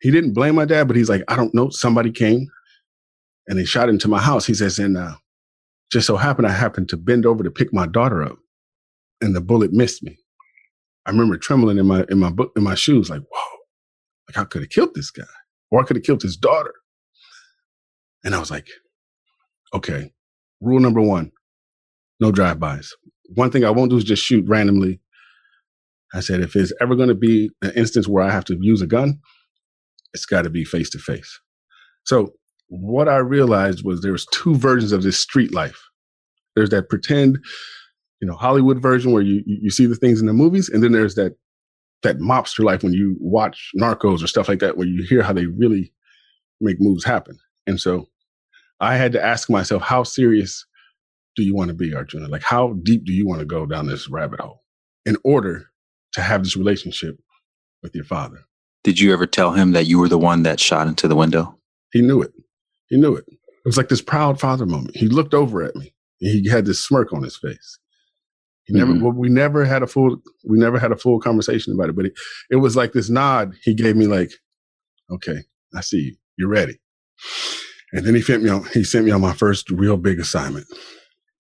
he didn't blame my dad, but he's like, I don't know. Somebody came and they shot into my house. He says, and uh, just so happened I happened to bend over to pick my daughter up, and the bullet missed me. I remember trembling in my in my book in my shoes, like, whoa. Like I could have killed this guy or I could have killed his daughter. And I was like, okay, rule number one, no drive-bys. One thing I won't do is just shoot randomly. I said, if it's ever going to be an instance where I have to use a gun, it's got to be face to face. So what I realized was there was two versions of this street life. There's that pretend, you know, Hollywood version where you you see the things in the movies, and then there's that that mobster life when you watch Narcos or stuff like that, where you hear how they really make moves happen. And so I had to ask myself, how serious do you want to be, Arjuna? Like, how deep do you want to go down this rabbit hole in order to have this relationship with your father? Did you ever tell him that you were the one that shot into the window? He knew it. He knew it. It was like this proud father moment. He looked over at me. he had this smirk on his face. He never, mm-hmm. well, we never had a full, we never had a full conversation about it, but it, it was like this nod he gave me, like, okay, I see you. You're ready. And then he sent me on, he sent me on my first real big assignment.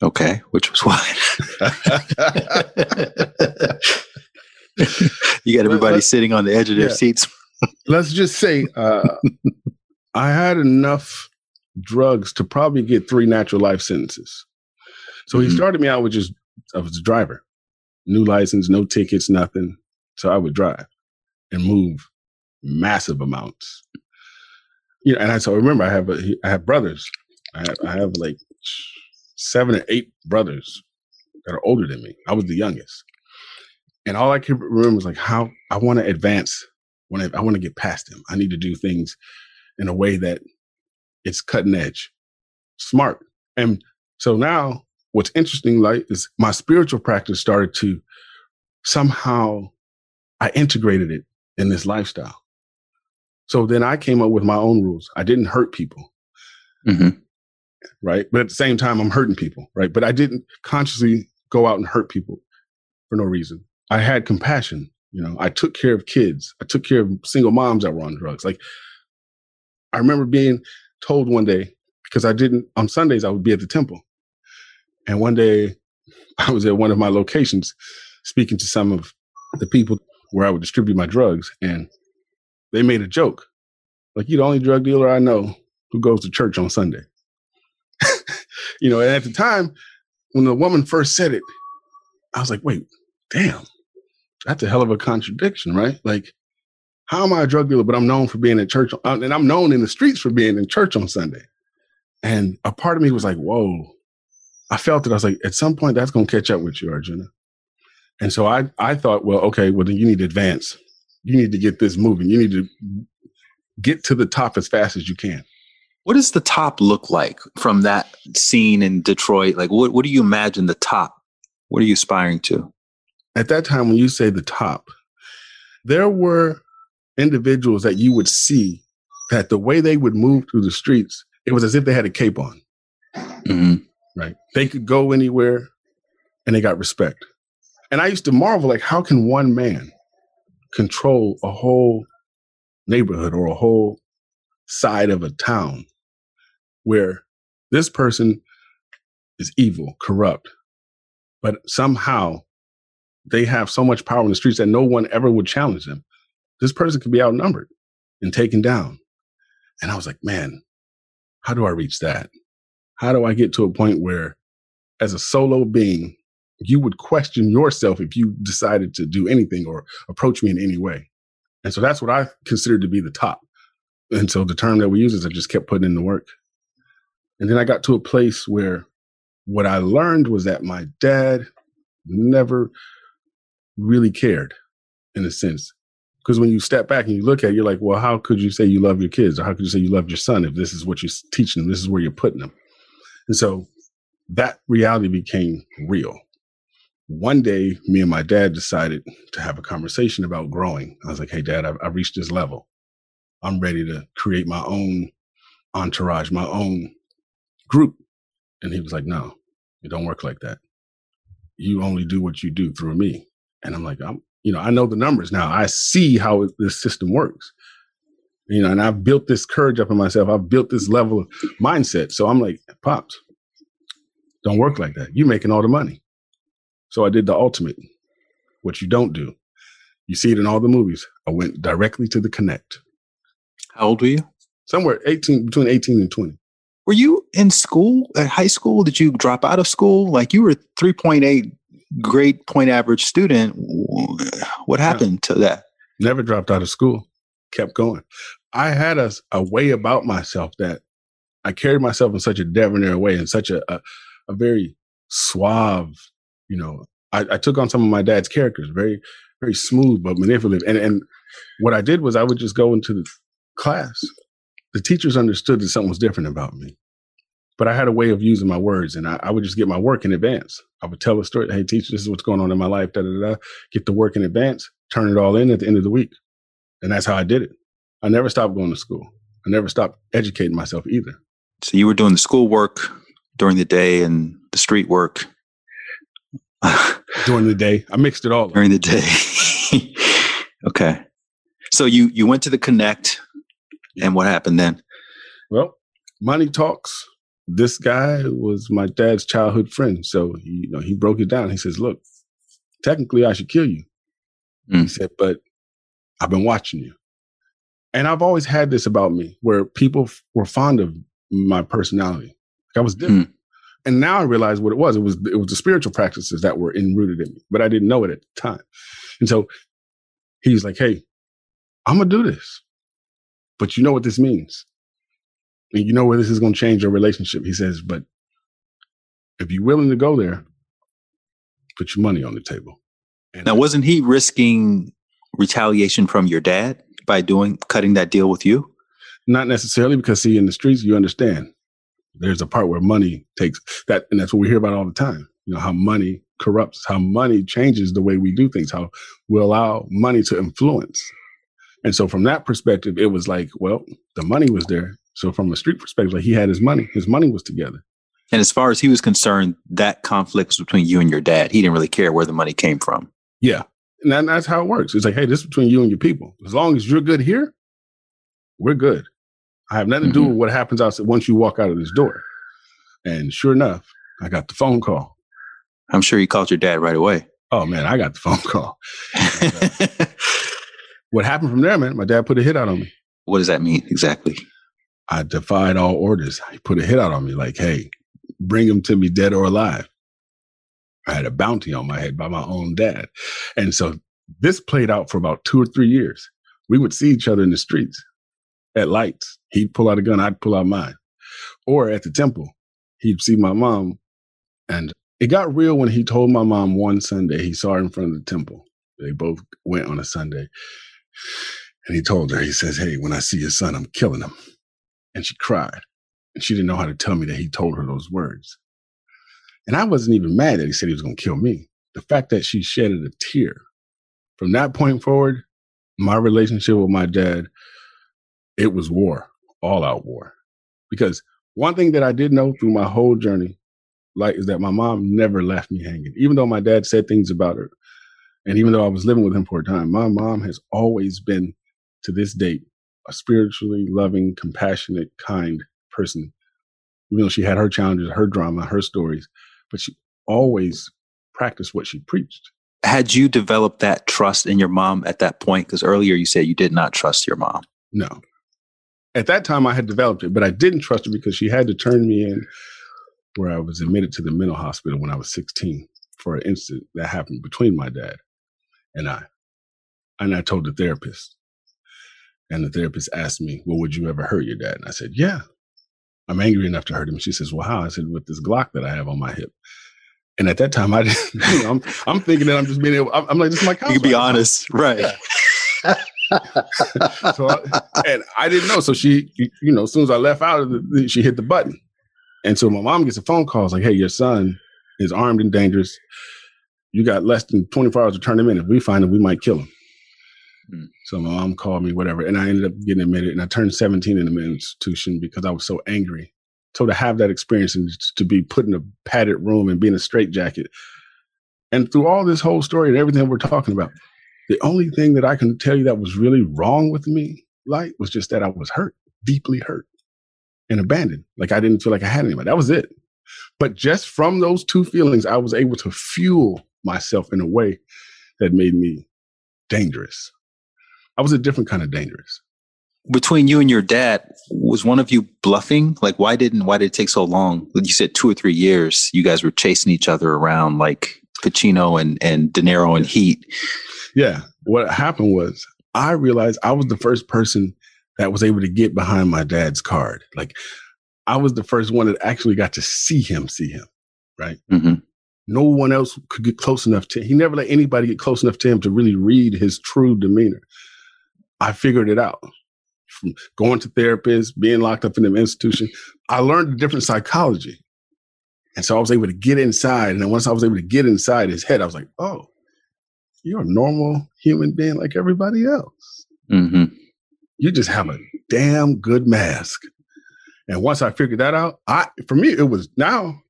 Okay. Which was what? you got everybody let's, sitting on the edge of their yeah. seats. let's just say, uh, I had enough drugs to probably get three natural life sentences. So mm-hmm. he started me out with just I was a driver, new license, no tickets, nothing. So I would drive and move massive amounts. You know, and I so remember I have a, I have brothers. I have, I have like seven or eight brothers that are older than me. I was the youngest, and all I can remember was like how I want to advance. When I, I want to get past them, I need to do things in a way that it's cutting edge, smart. And so now what's interesting, like, is my spiritual practice started to somehow I integrated it in this lifestyle. So then I came up with my own rules. I didn't hurt people. Mm-hmm. Right. But at the same time, I'm hurting people. Right. But I didn't consciously go out and hurt people for no reason. I had compassion. You know, I took care of kids. I took care of single moms that were on drugs. Like I remember being told one day because I didn't on Sundays I would be at the temple, and one day I was at one of my locations speaking to some of the people where I would distribute my drugs, and they made a joke like, "You're the only drug dealer I know who goes to church on Sunday." you know, and at the time when the woman first said it, I was like, "Wait, damn." That's a hell of a contradiction, right? Like, how am I a drug dealer, but I'm known for being in church, uh, and I'm known in the streets for being in church on Sunday. And a part of me was like, whoa. I felt it. I was like, at some point, that's going to catch up with you, Arjuna. And so I, I thought, well, okay, well, then you need to advance. You need to get this moving. You need to get to the top as fast as you can. What does the top look like from that scene in Detroit? Like, what, what do you imagine the top? What are you aspiring to? At that time, when you say the top, there were individuals that you would see that the way they would move through the streets, it was as if they had a cape on. Mm-hmm. Right. They could go anywhere and they got respect. And I used to marvel, like, how can one man control a whole neighborhood or a whole side of a town where this person is evil, corrupt, but somehow they have so much power in the streets that no one ever would challenge them this person could be outnumbered and taken down. And I was like, man, how do I reach that? How do I get to a point where, as a solo being, you would question yourself if you decided to do anything or approach me in any way? And so that's what I considered to be the top. And so the term that we use is I just kept putting in the work. And then I got to a place where what I learned was that my dad never really cared in a sense. Because when you step back and you look at it, you're like, well, how could you say you love your kids? Or how could you say you love your son if this is what you're teaching them? This is where you're putting them. And so that reality became real. One day, me and my dad decided to have a conversation about growing. I was like, hey, dad, I've, I've reached this level. I'm ready to create my own entourage, my own group. And he was like, no, it don't work like that. You only do what you do through me. And I'm like, I'm, you know, I know the numbers now. I see how this system works. You know, and I've built this courage up in myself. I've built this level of mindset. So I'm like, pops, don't work like that. You're making all the money. So I did the ultimate. What you don't do, You see it in all the movies. I went directly to the Connect. How old were you? Somewhere 18, between 18 and 20. Were you in school at high school? Did you drop out of school? Like you were 3.8 great point average student. What happened to that? Never dropped out of school. Kept going. I had a, a way about myself that I carried myself in such a debonair way, in such a, a, a very suave, you know, I, I, took on some of my dad's characters, very, very smooth but manipulative. And and what I did was I would just go into the class. The teachers understood that something was different about me, but I had a way of using my words, and I, I would just get my work in advance. I would tell a story. Hey, teacher, this is what's going on in my life. Da da da. Get the work in advance, turn it all in at the end of the week, and that's how I did it. I never stopped going to school. I never stopped educating myself either. So you were doing the school work during the day and the street work during the day. I mixed it all during the day. okay. So you you went to the Connect, and what happened then? Well, money talks. This guy was my dad's childhood friend, so he, you know he broke it down. He says, "Look, technically, I should kill you." Mm. He said, "But I've been watching you." And I've always had this about me where people f- were fond of my personality. Like I was different. Mm. And now I realize what it was. It was it was the spiritual practices that were enrooted in me, but I didn't know it at the time. And so he's like, "Hey, I'm gonna do this, but you know what this means, and you know where this is gonna change your relationship." He says, "But if you're willing to go there, put your money on the table." And now, wasn't he risking retaliation from your dad by doing cutting that deal with you? Not necessarily, because see, in the streets, you understand there's a part where money takes that, and that's what we hear about all the time. You know, how money corrupts, how money changes the way we do things, how we allow money to influence. And so from that perspective, it was like, well, the money was there. So from a street perspective, like he had his money, his money was together. And as far as he was concerned, that conflict was between you and your dad. He didn't really care where the money came from. Yeah. And that's how it works. It's like, hey, this is between you and your people. As long as you're good here, we're good. I have nothing to do mm-hmm. with what happens outside once you walk out of this door. And sure enough, I got the phone call. I'm sure you called your dad right away. Oh man, I got the phone call. what happened from there, man? My dad put a hit out on me. What does that mean exactly? I defied all orders. He put a hit out on me, like, "Hey, bring him to me, dead or alive." I had a bounty on my head by my own dad, and so this played out for about two or three years. We would see each other in the streets at lights. He'd pull out a gun, I'd pull out mine. Or at the temple, he'd see my mom. And it got real when he told my mom one Sunday, he saw her in front of the temple. They both went on a Sunday. And he told her, he says, Hey, when I see your son, I'm killing him. And she cried. And she didn't know how to tell me that he told her those words. And I wasn't even mad that he said he was going to kill me. The fact that she shedded a tear from that point forward, my relationship with my dad it was war, all out war. Because one thing that I did know through my whole journey, like, is that my mom never left me hanging. Even though my dad said things about her, and even though I was living with him for a time, my mom has always been, to this date, a spiritually loving, compassionate, kind person. Even though she had her challenges, her drama, her stories, but she always practiced what she preached. Had you developed that trust in your mom at that point? Because earlier you said you did not trust your mom. No, at that time I had developed it, but I didn't trust her because she had to turn me in where I was admitted to the mental hospital when I was 16 for an incident that happened between my dad and I. And I told the therapist. And the therapist asked me, Well, would you ever hurt your dad? And I said, Yeah. I'm angry enough to hurt him. She says, Well, how? I said, With this Glock that I have on my hip. And at that time, I didn't, you know, I'm, I'm thinking that I'm just being able, I'm, I'm like, this is my You can be honest. Right. So I, and I didn't know. So she, you know, as soon as I left out of the, she hit the button. And so my mom gets a phone call. It's like, hey, your son is armed and dangerous. You got less than 24 hours to turn him in. If we find him, we might kill him. Hmm. So my mom called me, whatever. And I ended up getting admitted. And I turned 17 in the mental institution because I was so angry. So to have that experience and to be put in a padded room and be in a straitjacket. And through all this whole story and everything we're talking about, the only thing that I can tell you that was really wrong with me, like, was just that I was hurt, deeply hurt and abandoned. Like I didn't feel like I had anybody. That was it. But just from those two feelings, I was able to fuel myself in a way that made me dangerous. I was a different kind of dangerous. Between you and your dad, was one of you bluffing? Like, why didn't why did it take so long? You said two or three years. You guys were chasing each other around like Pacino and and De Niro and Heat. Yeah, what happened was I realized I was the first person that was able to get behind my dad's card. Like, I was the first one that actually got to see him, see him. Right. Mm-hmm. No one else could get close enough to. He never let anybody get close enough to him to really read his true demeanor. I figured it out from going to therapists, being locked up in an institution. I learned a different psychology. And so I was able to get inside. And then once I was able to get inside his head, I was like, oh, you're a normal human being like everybody else. Mm-hmm. You just have a damn good mask. And once I figured that out, I for me it was now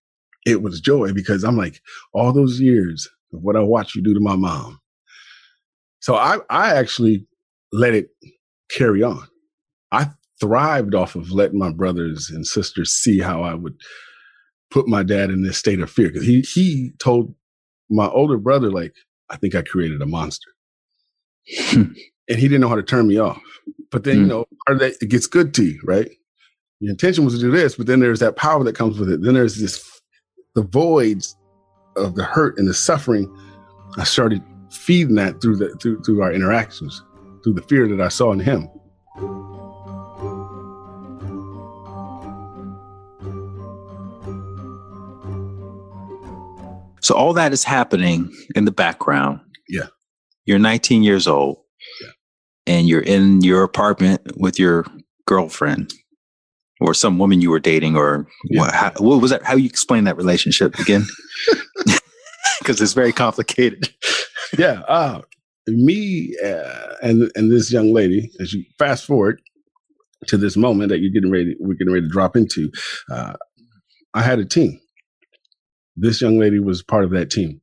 it was joy because I'm like all those years of what I watched you do to my mom. So I I actually let it carry on. I thrived off of letting my brothers and sisters see how I would put my dad in this state of fear because he he told my older brother like I think I created a monster, and he didn't know how to turn me off. But then mm. you know that it gets good to you, right? Your intention was to do this, but then there's that power that comes with it. Then there's this the voids of the hurt and the suffering. I started feeding that through the through through our interactions, through the fear that I saw in him. So all that is happening in the background. Yeah. You're 19 years old. Yeah. And you're in your apartment with your girlfriend or some woman you were dating or yeah. what, how, what was that? How you explain that relationship again? Because it's very complicated. yeah. Uh, me uh, and and this young lady, as you fast forward to this moment that you're getting ready, we're getting ready to drop into. Uh, I had a team this young lady was part of that team.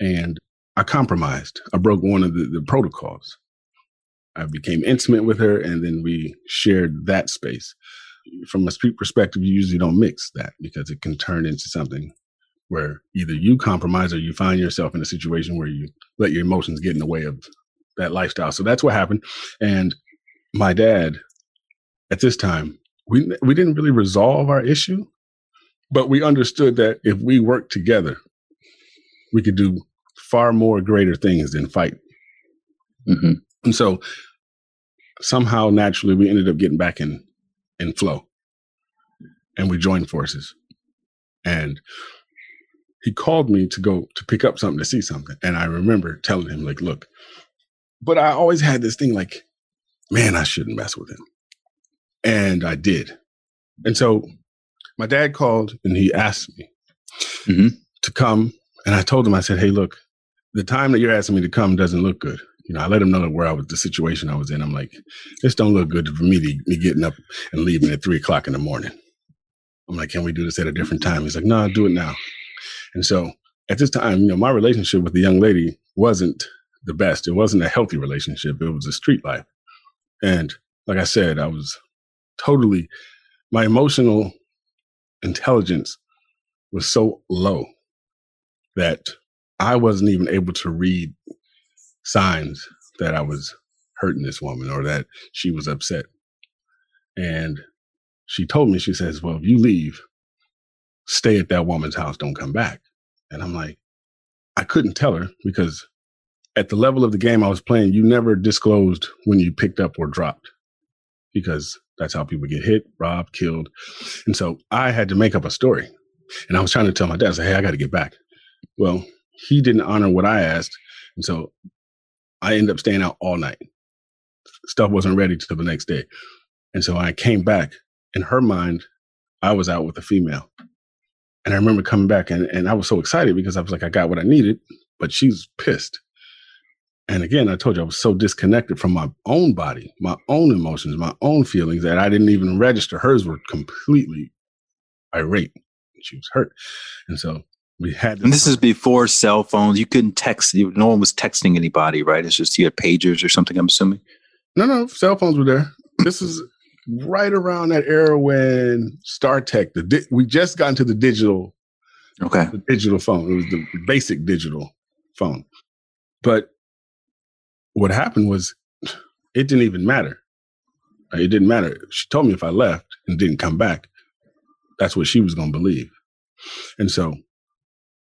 And I compromised. I broke one of the, the protocols. I became intimate with her and then we shared that space. From a street perspective, you usually don't mix that because it can turn into something where either you compromise or you find yourself in a situation where you let your emotions get in the way of that lifestyle. So that's what happened. And my dad, at this time, we we didn't really resolve our issue, but we understood that if we worked together, we could do far more greater things than fight. Mm-hmm. And so somehow naturally we ended up getting back in in flow. And we joined forces. And he called me to go to pick up something to see something. And I remember telling him, like, look, but I always had this thing like, man, I shouldn't mess with him. And I did. And so my dad called and he asked me mm-hmm. to come. And I told him, I said, hey, look, the time that you're asking me to come doesn't look good. You know, I let him know where I was, the situation I was in. I'm like, this don't look good for me to be getting up and leaving at three o'clock in the morning. I'm like, can we do this at a different time? He's like, no, do it now. And so at this time, you know, my relationship with the young lady wasn't the best. It wasn't a healthy relationship. It was a street life. And like I said, I was totally, my emotional intelligence was so low that I wasn't even able to read signs that I was hurting this woman or that she was upset. And she told me, she says, Well, if you leave, stay at that woman's house, don't come back. And I'm like, I couldn't tell her because at the level of the game I was playing, you never disclosed when you picked up or dropped because that's how people get hit, robbed, killed. And so I had to make up a story. And I was trying to tell my dad, I said, hey, I got to get back. Well, he didn't honor what I asked. And so I ended up staying out all night. Stuff wasn't ready till the next day. And so I came back. In her mind, I was out with a female. And I remember coming back and, and I was so excited because I was like, I got what I needed, but she's pissed. And again, I told you I was so disconnected from my own body, my own emotions, my own feelings that I didn't even register. Hers were completely irate. She was hurt. And so we had this. And this is before cell phones. You couldn't text. No one was texting anybody, right? It's just you had pagers or something, I'm assuming. No, no, cell phones were there. This is right around that era when StarTAC, the di- we just got into the digital, okay, the digital phone. It was the basic digital phone. But what happened was it didn't even matter. It didn't matter. She told me if I left and didn't come back, that's what she was going to believe. And so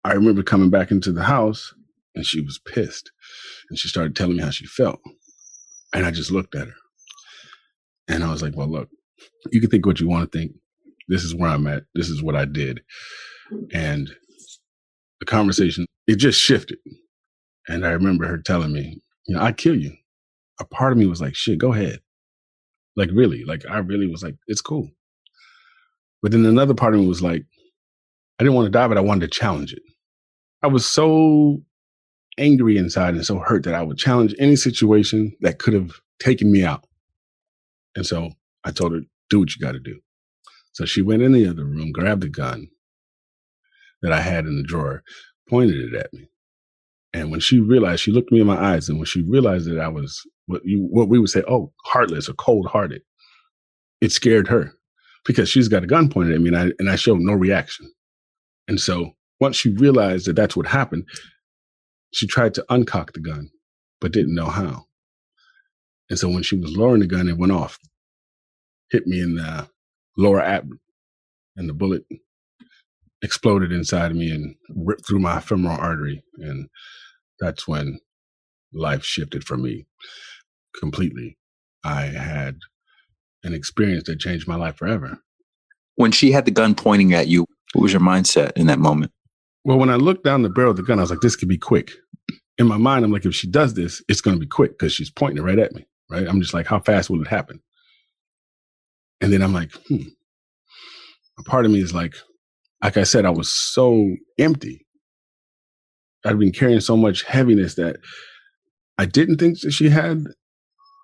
I remember coming back into the house and she was pissed and she started telling me how she felt. And I just looked at her and I was like, well, look, you can think what you want to think. This is where I'm at. This is what I did. And the conversation, it just shifted. And I remember her telling me, you know, I'd kill you. A part of me was like, shit, go ahead. Like, really, like, I really was like, it's cool. But then another part of me was like, I didn't want to die, but I wanted to challenge it. I was so angry inside and so hurt that I would challenge any situation that could have taken me out. And so I told her, do what you got to do. So she went in the other room, grabbed the gun that I had in the drawer, pointed it at me. And when she realized, she looked me in my eyes, and when she realized that I was what you what we would say, oh, heartless or cold hearted, it scared her because she's got a gun pointed at me, and I and I showed no reaction. And so once she realized that that's what happened, she tried to uncock the gun, but didn't know how. And so when she was lowering the gun, it went off, hit me in the lower abdomen, and the bullet exploded inside of me and ripped through my femoral artery. And that's when life shifted for me completely. I had an experience that changed my life forever. When she had the gun pointing at you, what was your mindset in that moment? Well, when I looked down the barrel of the gun, I was like, this could be quick. In my mind, I'm like, if she does this, it's going to be quick because she's pointing it right at me. Right. I'm just like, how fast will it happen? And then I'm like, hmm. A part of me is like, like I said, I was so empty. I'd been carrying so much heaviness that I didn't think that she had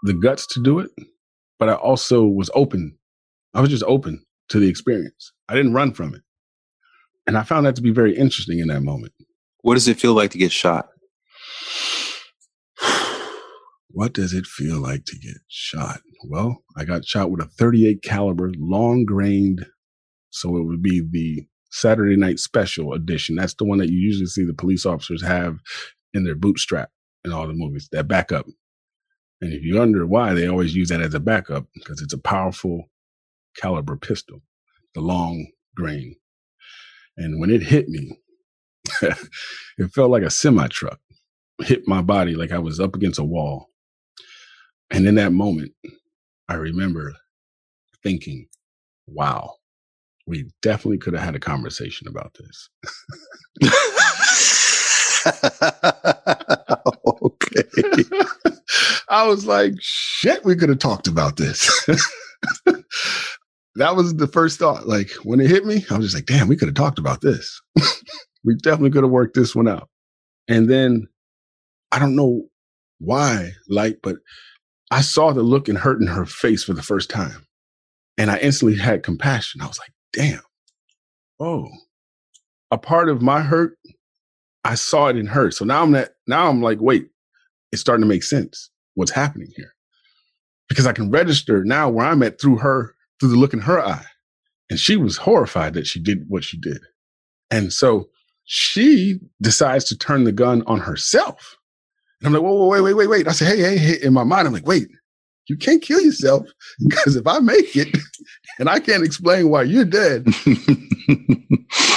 the guts to do it, but I also was open. I was just open to the experience. I didn't run from it. And I found that to be very interesting in that moment. What does it feel like to get shot? what does it feel like to get shot? Well, I got shot with a 38 caliber long grained. So it would be the Saturday Night Special edition. That's the one that you usually see the police officers have in their bootstrap in all the movies, that backup. And if you wonder why, they always use that as a backup because it's a powerful caliber pistol, the long grain. And when it hit me, it felt like a semi truck hit my body like I was up against a wall. And in that moment, I remember thinking, wow, we definitely could have had a conversation about this. okay. I was like, shit, we could have talked about this. that was the first thought. Like when it hit me, I was just like, damn, we could have talked about this. we definitely could have worked this one out. And then I don't know why, like, but I saw the look and hurt in her face for the first time. And I instantly had compassion. I was like, damn, oh, a part of my hurt, I saw it in her. So now I'm that, now I'm like, wait, it's starting to make sense what's happening here. Because I can register now where I'm at through her, through the look in her eye. And she was horrified that she did what she did. And so she decides to turn the gun on herself. And I'm like, whoa, whoa, wait, wait, wait, wait. I said, hey, hey, hey. In my mind, I'm like, wait, you can't kill yourself because if I make it and I can't explain why you're dead,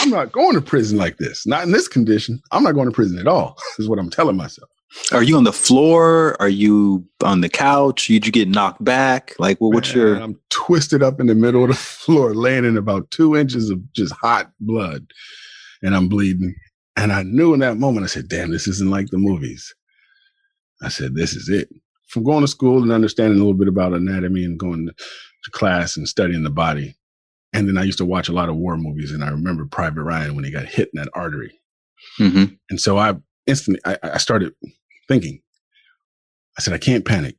I'm not going to prison like this. Not in this condition. I'm not going to prison at all, is what I'm telling myself. Are you on the floor? Are you on the couch? Did you get knocked back? Like, well, what's Man, your? I'm twisted up in the middle of the floor, laying in about two inches of just hot blood, and I'm bleeding. And I knew in that moment, I said, "Damn, this isn't like the movies." I said, "This is it." From going to school and understanding a little bit about anatomy and going to class and studying the body, and then I used to watch a lot of war movies, and I remember Private Ryan when he got hit in that artery. Mm-hmm. And so I instantly, I, I started thinking. I said, I can't panic.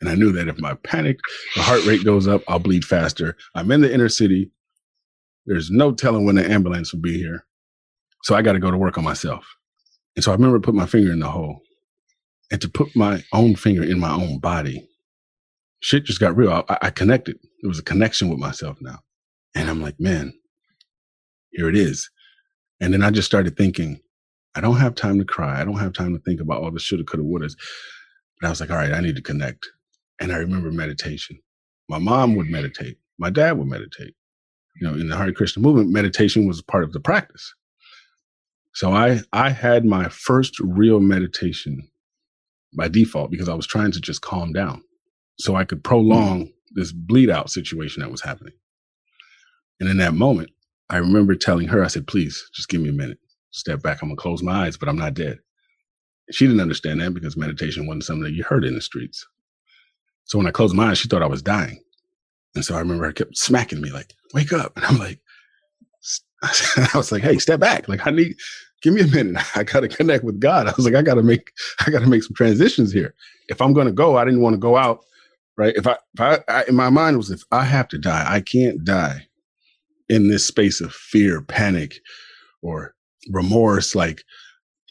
And I knew that if my panic, the heart rate goes up, I'll bleed faster. I'm in the inner city. There's no telling when the ambulance will be here. So I got to go to work on myself. And so I remember putting my finger in the hole and to put my own finger in my own body. Shit just got real. I, I connected. There was a connection with myself now. And I'm like, man, here it is. And then I just started thinking, I don't have time to cry. I don't have time to think about all the shoulda, coulda, wouldas. And I was like, all right, I need to connect. And I remember meditation. My mom would meditate. My dad would meditate. You know, in the Hare Krishna movement, meditation was part of the practice. So I I had my first real meditation by default because I was trying to just calm down so I could prolong this bleed out situation that was happening. And in that moment, I remember telling her, I said, please just give me a minute. Step back. I'm going to close my eyes, but I'm not dead. She didn't understand that because meditation wasn't something that you heard in the streets. So when I closed my eyes, she thought I was dying. And so I remember I kept smacking me like, wake up. And I'm like, I was like, hey, step back. Like I need, give me a minute. I got to connect with God. I was like, I got to make, I got to make some transitions here. If I'm going to go, I didn't want to go out. Right. If I, if I, I, in my mind was, if I have to die, I can't die in this space of fear, panic, or remorse, like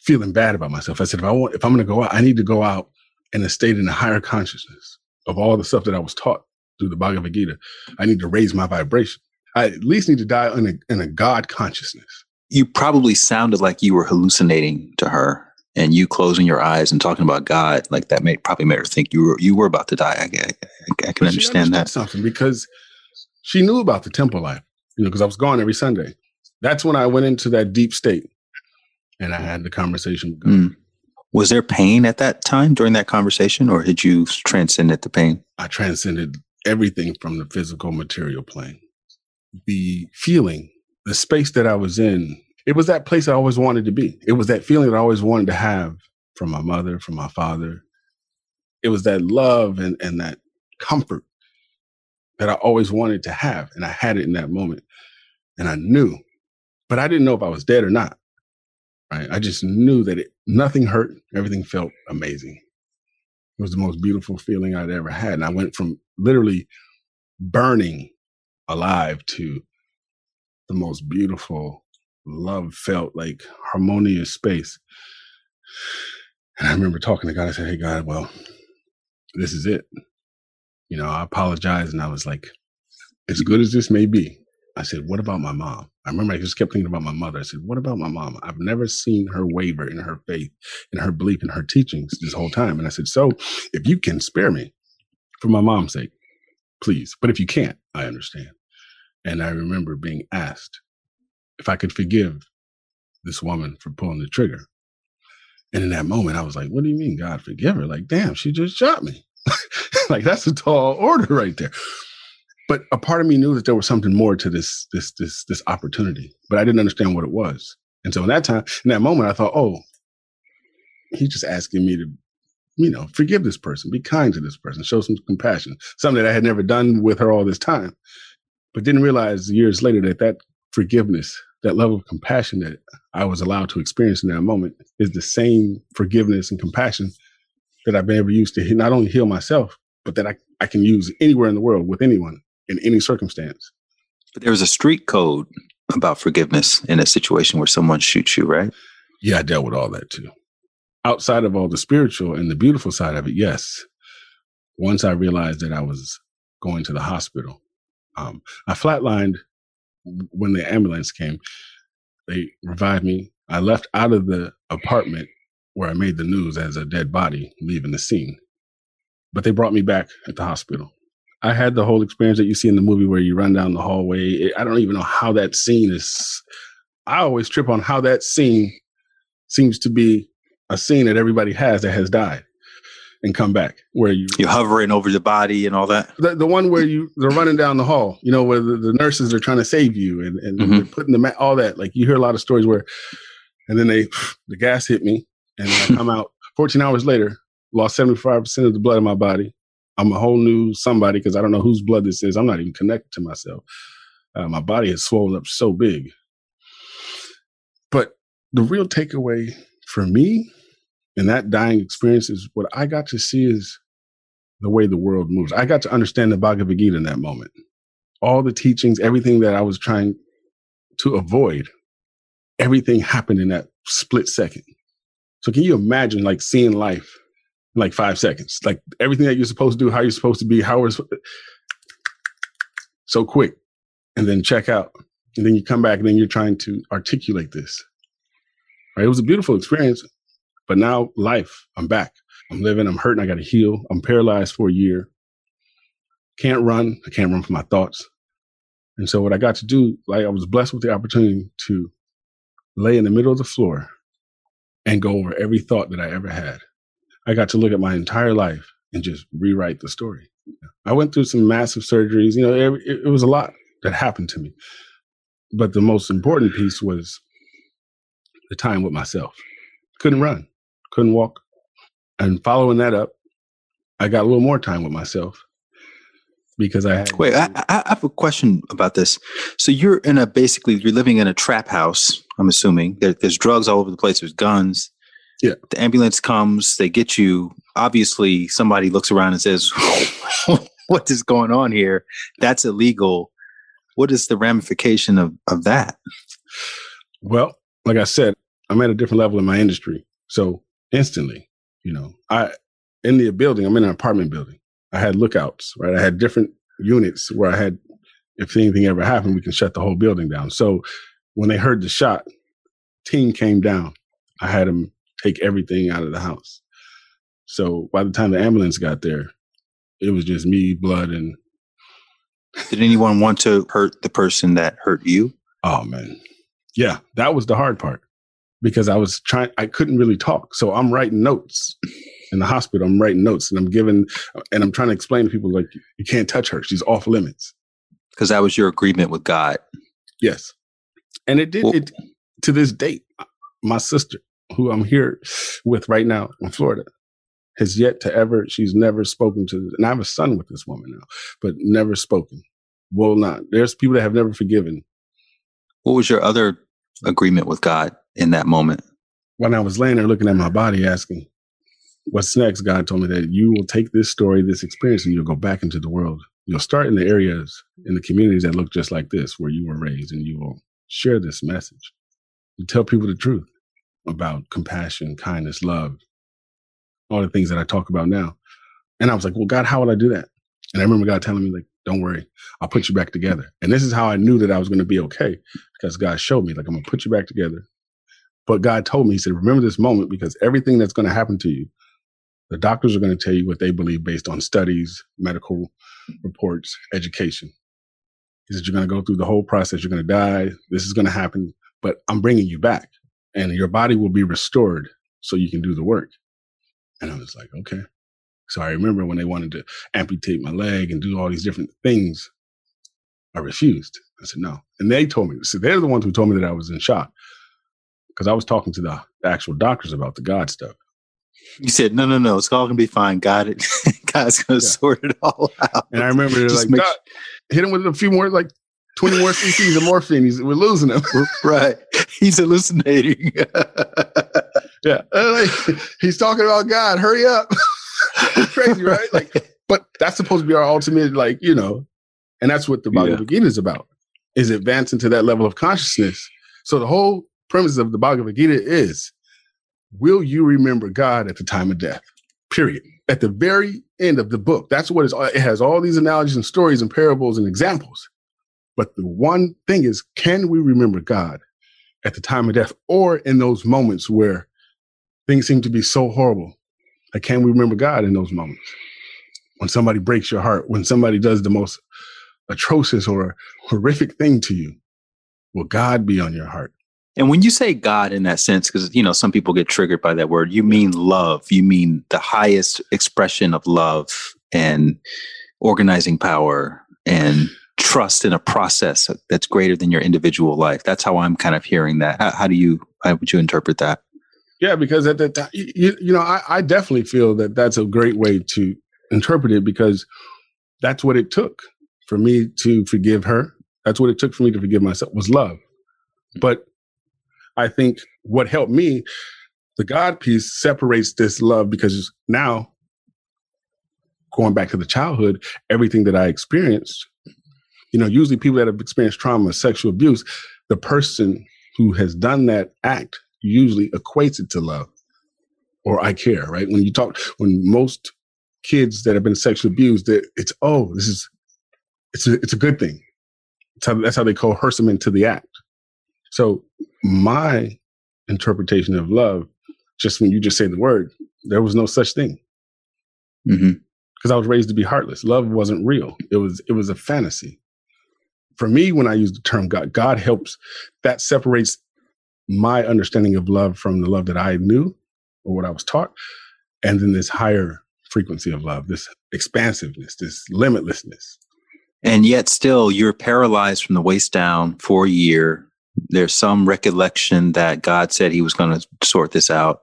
feeling bad about myself. I said, if I want, if I'm going to go out, I need to go out in a state in a higher consciousness of all the stuff that I was taught through the Bhagavad Gita. I need to raise my vibration. I at least need to die in a, in a God consciousness. You probably sounded like you were hallucinating to her and you closing your eyes and talking about God, like that made probably made her think you were you were about to die. I, I, I can understand that something because she knew about the temple life, you know, because I was gone every Sunday. That's when I went into that deep state, and I had the conversation. Mm. Was there pain at that time during that conversation, or had you transcended the pain? I transcended everything from the physical material plane. The feeling, the space that I was in, it was that place I always wanted to be. It was that feeling that I always wanted to have from my mother, from my father. It was that love and, and that comfort that I always wanted to have. And I had it in that moment. And I knew, but I didn't know if I was dead or not. Right. I just knew that it, nothing hurt. Everything felt amazing. It was the most beautiful feeling I'd ever had. And I went from literally burning alive to the most beautiful, love felt like harmonious space. And I remember talking to God. I said, Hey, God, well, this is it. You know, I apologized and I was like, as good as this may be, I said, what about my mom? I remember I just kept thinking about my mother. I said, what about my mom? I've never seen her waver in her faith, in her belief, in her teachings this whole time. And I said, so if you can spare me for my mom's sake, please. But if you can't, I understand. And I remember being asked if I could forgive this woman for pulling the trigger. And in that moment, I was like, what do you mean, God, forgive her? Like, damn, she just shot me. like, that's a tall order right there but a part of me knew that there was something more to this this this this opportunity but i didn't understand what it was and so in that time in that moment i thought oh he's just asking me to you know forgive this person be kind to this person show some compassion something that i had never done with her all this time but didn't realize years later that that forgiveness that level of compassion that i was allowed to experience in that moment is the same forgiveness and compassion that i've been able to use to not only heal myself but that I, I can use anywhere in the world with anyone in any circumstance. But there was a street code about forgiveness in a situation where someone shoots you, right? Yeah, I dealt with all that too. Outside of all the spiritual and the beautiful side of it, yes. Once I realized that I was going to the hospital, um, I flatlined when the ambulance came. They revived me. I left out of the apartment where I made the news as a dead body leaving the scene. But they brought me back at the hospital. I had the whole experience that you see in the movie where you run down the hallway. I don't even know how that scene is. I always trip on how that scene seems to be a scene that everybody has that has died and come back where you you're hovering over the body and all that the, the one where you they're running down the hall you know where the, the nurses are trying to save you and, and mm-hmm. they're putting the mat all that like you hear a lot of stories where and then they the gas hit me and I come out 14 hours later lost 75% of the blood in my body I'm a whole new somebody because I don't know whose blood this is. I'm not even connected to myself. Uh, my body has swollen up so big. But the real takeaway for me in that dying experience is what I got to see is the way the world moves. I got to understand the Bhagavad Gita in that moment. All the teachings, everything that I was trying to avoid, everything happened in that split second. So can you imagine like seeing life in like five seconds. Like everything that you're supposed to do, how you're supposed to be, how it's so quick, and then check out, and then you come back, and then you're trying to articulate this. Right? It was a beautiful experience, but now life, I'm back. I'm living, I'm hurting, I got to heal. I'm paralyzed for a year. Can't run. I can't run from my thoughts. And so what I got to do, like I was blessed with the opportunity to lay in the middle of the floor and go over every thought that I ever had. I got to look at my entire life and just rewrite the story. I went through some massive surgeries. You know, it, it was a lot that happened to me. But the most important piece was the time with myself. Couldn't run, couldn't walk. And following that up, I got a little more time with myself because I had. Wait, I, I have a question about this. So you're in a basically you're living in a trap house. I'm assuming there, there's drugs all over the place. There's guns. Yeah. The ambulance comes. They get you. Obviously, somebody looks around and says, "What is going on here? That's illegal." What is the ramification of of that? Well, like I said, I'm at a different level in my industry. So instantly, you know, I in the building, I'm in an apartment building. I had lookouts, right? I had different units where I had, if anything ever happened, we can shut the whole building down. So when they heard the shot, team came down. I had them take everything out of the house. So by the time the ambulance got there, it was just me, blood, and. Did anyone want to hurt the person that hurt you? Oh man, yeah, that was the hard part because I was trying. I couldn't really talk, so I'm writing notes in the hospital. I'm writing notes and I'm giving, and I'm trying to explain to people like, you can't touch her. She's off limits. Because that was your agreement with God. Yes. And it did well, it to this date. My sister, who I'm here with right now in Florida, has yet to ever, she's never spoken to, and I have a son with this woman now, but never spoken. Will not. There's people that have never forgiven. What was your other agreement with God in that moment? When I was laying there looking at my body, asking, what's next, God told me that you will take this story, this experience, and you'll go back into the world. You'll start in the areas, in the communities that look just like this, where you were raised, and you will share this message. You tell people the truth about compassion, kindness, love, all the things that I talk about now. And I was like, well, God, how would I do that? And I remember God telling me, like, don't worry, I'll put you back together. And this is how I knew that I was going to be okay because God showed me, like, I'm going to put you back together. But God told me, He said, remember this moment because everything that's going to happen to you the doctors are going to tell you what they believe based on studies, medical reports, education. He said, You're going to go through the whole process. You're going to die. This is going to happen, but I'm bringing you back and your body will be restored so you can do the work. And I was like, Okay. So I remember when they wanted to amputate my leg and do all these different things, I refused. I said, No. And they told me, so they're the ones who told me that I was in shock because I was talking to the actual doctors about the God stuff. You said, no, no, no, it's all gonna be fine. God, it. God's gonna yeah. sort it all out. And I remember like, make sure- hit him with a few more, like 20 more cc's of morphine. He's, we're losing him. right. He's hallucinating. yeah. Uh, like, he's talking about God. Hurry up. crazy, right? Like, but that's supposed to be our ultimate, like, you know, and that's what the Bhagavad yeah. Gita is about, is advancing to that level of consciousness. So the whole premise of the Bhagavad Gita is will you remember God at the time of death? Period. At the very end of the book, that's what it's, it has all these analogies and stories and parables and examples. But the one thing is, can we remember God at the time of death or in those moments where things seem to be so horrible? Like, can we remember God in those moments? When somebody breaks your heart, when somebody does the most atrocious or horrific thing to you, will God be on your heart? And when you say God in that sense, because you know some people get triggered by that word, you mean love. You mean the highest expression of love and organizing power and trust in a process that's greater than your individual life. That's how I'm kind of hearing that. How, how do you? How would you interpret that? Yeah, because at that time, you, you know, I, I definitely feel that that's a great way to interpret it because that's what it took for me to forgive her. That's what it took for me to forgive myself was love. But I think what helped me, the God piece separates this love because now, going back to the childhood, everything that I experienced, you know, usually people that have experienced trauma, sexual abuse, the person who has done that act usually equates it to love or I care, right? When you talk, when most kids that have been sexually abused, that it's, oh, this is, it's a, it's a good thing. How, that's how they coerce them into the act. So my interpretation of love, just when you just say the word, there was no such thing. Because mm-hmm. I was raised to be heartless. Love wasn't real. It was it was a fantasy. For me, when I use the term God, God helps. That separates my understanding of love from the love that I knew or what I was taught, and then this higher frequency of love, this expansiveness, this limitlessness. And yet, still, you're paralyzed from the waist down for a year. There's some recollection that God said He was going to sort this out,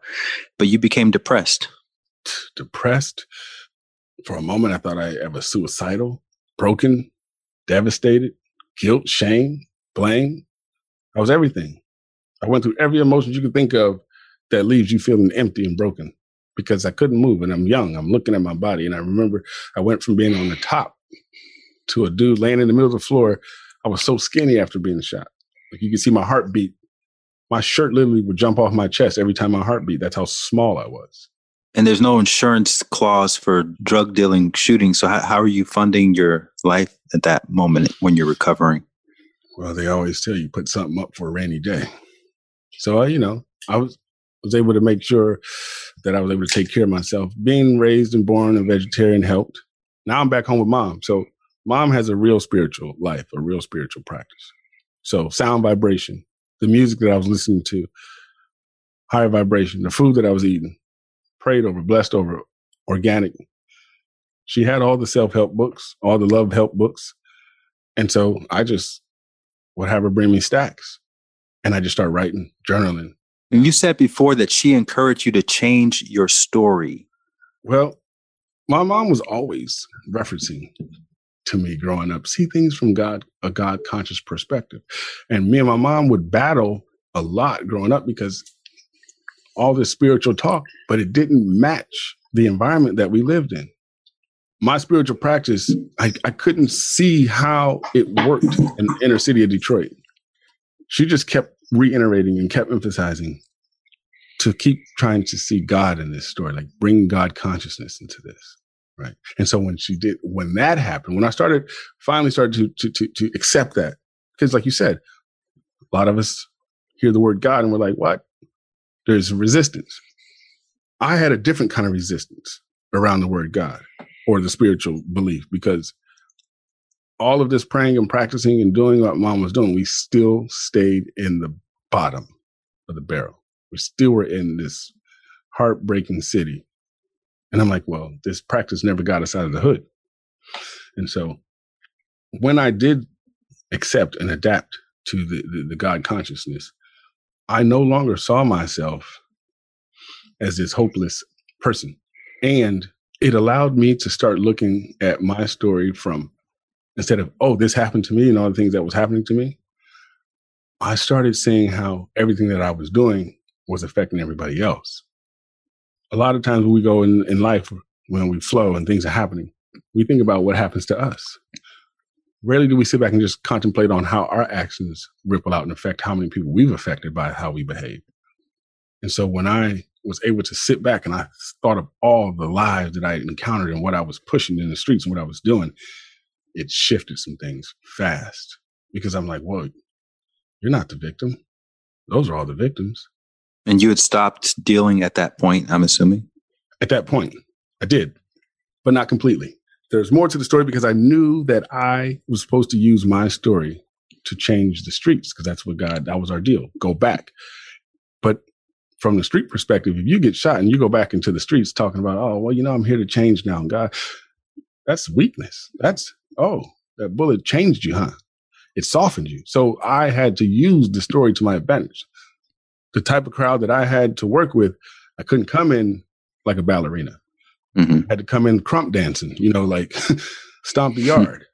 but you became depressed. Depressed. For a moment, I thought I was suicidal, broken, devastated, guilt, shame, blame. I was everything. I went through every emotion you could think of that leaves you feeling empty and broken because I couldn't move and I'm young. I'm looking at my body. And I remember I went from being on the top to a dude laying in the middle of the floor. I was so skinny after being shot. Like you could see my heartbeat. My shirt literally would jump off my chest every time my heart beat. That's how small I was. And there's no insurance clause for drug dealing shooting. So how, how are you funding your life at that moment when you're recovering? Well, they always tell you put something up for a rainy day. So, uh, you know, I was was able to make sure that I was able to take care of myself. Being raised and born a vegetarian helped. Now I'm back home with mom. So mom has a real spiritual life, a real spiritual practice. So sound vibration, the music that I was listening to, higher vibration, the food that I was eating, prayed over, blessed over, organic. She had all the self help books, all the love help books. And so I just would have her bring me stacks. And I just start writing, journaling, and you said before that she encouraged you to change your story. Well, my mom was always referencing to me growing up, see things from God, a God conscious perspective. And me and my mom would battle a lot growing up because all this spiritual talk, but it didn't match the environment that we lived in. My spiritual practice, I, I couldn't see how it worked in the inner city of Detroit. She just kept reiterating and kept emphasizing to keep trying to see God in this story, like bring God consciousness into this. Right. And so when she did, when that happened, when I started, finally started to, to, to, to accept that, because like you said, a lot of us hear the word God and we're like, what? There's resistance. I had a different kind of resistance around the word God or the spiritual belief because all of this praying and practicing and doing what mom was doing, we still stayed in the bottom of the barrel. We still were in this heartbreaking city. And I'm like, well, this practice never got us out of the hood. And so when I did accept and adapt to the, the, the God consciousness, I no longer saw myself as this hopeless person. And it allowed me to start looking at my story from instead of, oh, this happened to me and all the things that was happening to me, I started seeing how everything that I was doing was affecting everybody else. A lot of times when we go in, in life, when we flow and things are happening, we think about what happens to us. Rarely do we sit back and just contemplate on how our actions ripple out and affect how many people we've affected by how we behave. And so when I was able to sit back and I thought of all the lives that I encountered and what I was pushing in the streets and what I was doing, it shifted some things fast because I'm like, well, you're not the victim. Those are all the victims. And you had stopped dealing at that point, I'm assuming? At that point, I did, but not completely. There's more to the story because I knew that I was supposed to use my story to change the streets because that's what God, that was our deal. Go back. But from the street perspective, if you get shot and you go back into the streets talking about, oh, well, you know, I'm here to change now. God, that's weakness. That's oh, that bullet changed you, huh? It softened you. So I had to use the story to my advantage. The type of crowd that I had to work with, I couldn't come in like a ballerina. Mm-hmm. I had to come in krump dancing, you know, like stomp the yard,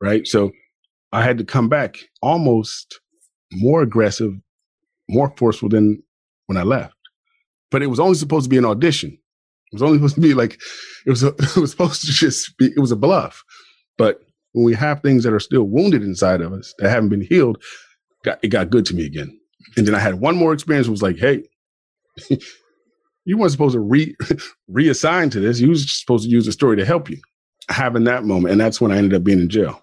right? So I had to come back almost more aggressive, more forceful than when I left. But it was only supposed to be an audition. It was only supposed to be like it was. A, it was supposed to just be. It was a bluff. But when we have things that are still wounded inside of us that haven't been healed, got, it got good to me again. And then I had one more experience. was like, hey, you weren't supposed to re reassign to this. You was supposed to use the story to help you. Having that moment, and that's when I ended up being in jail.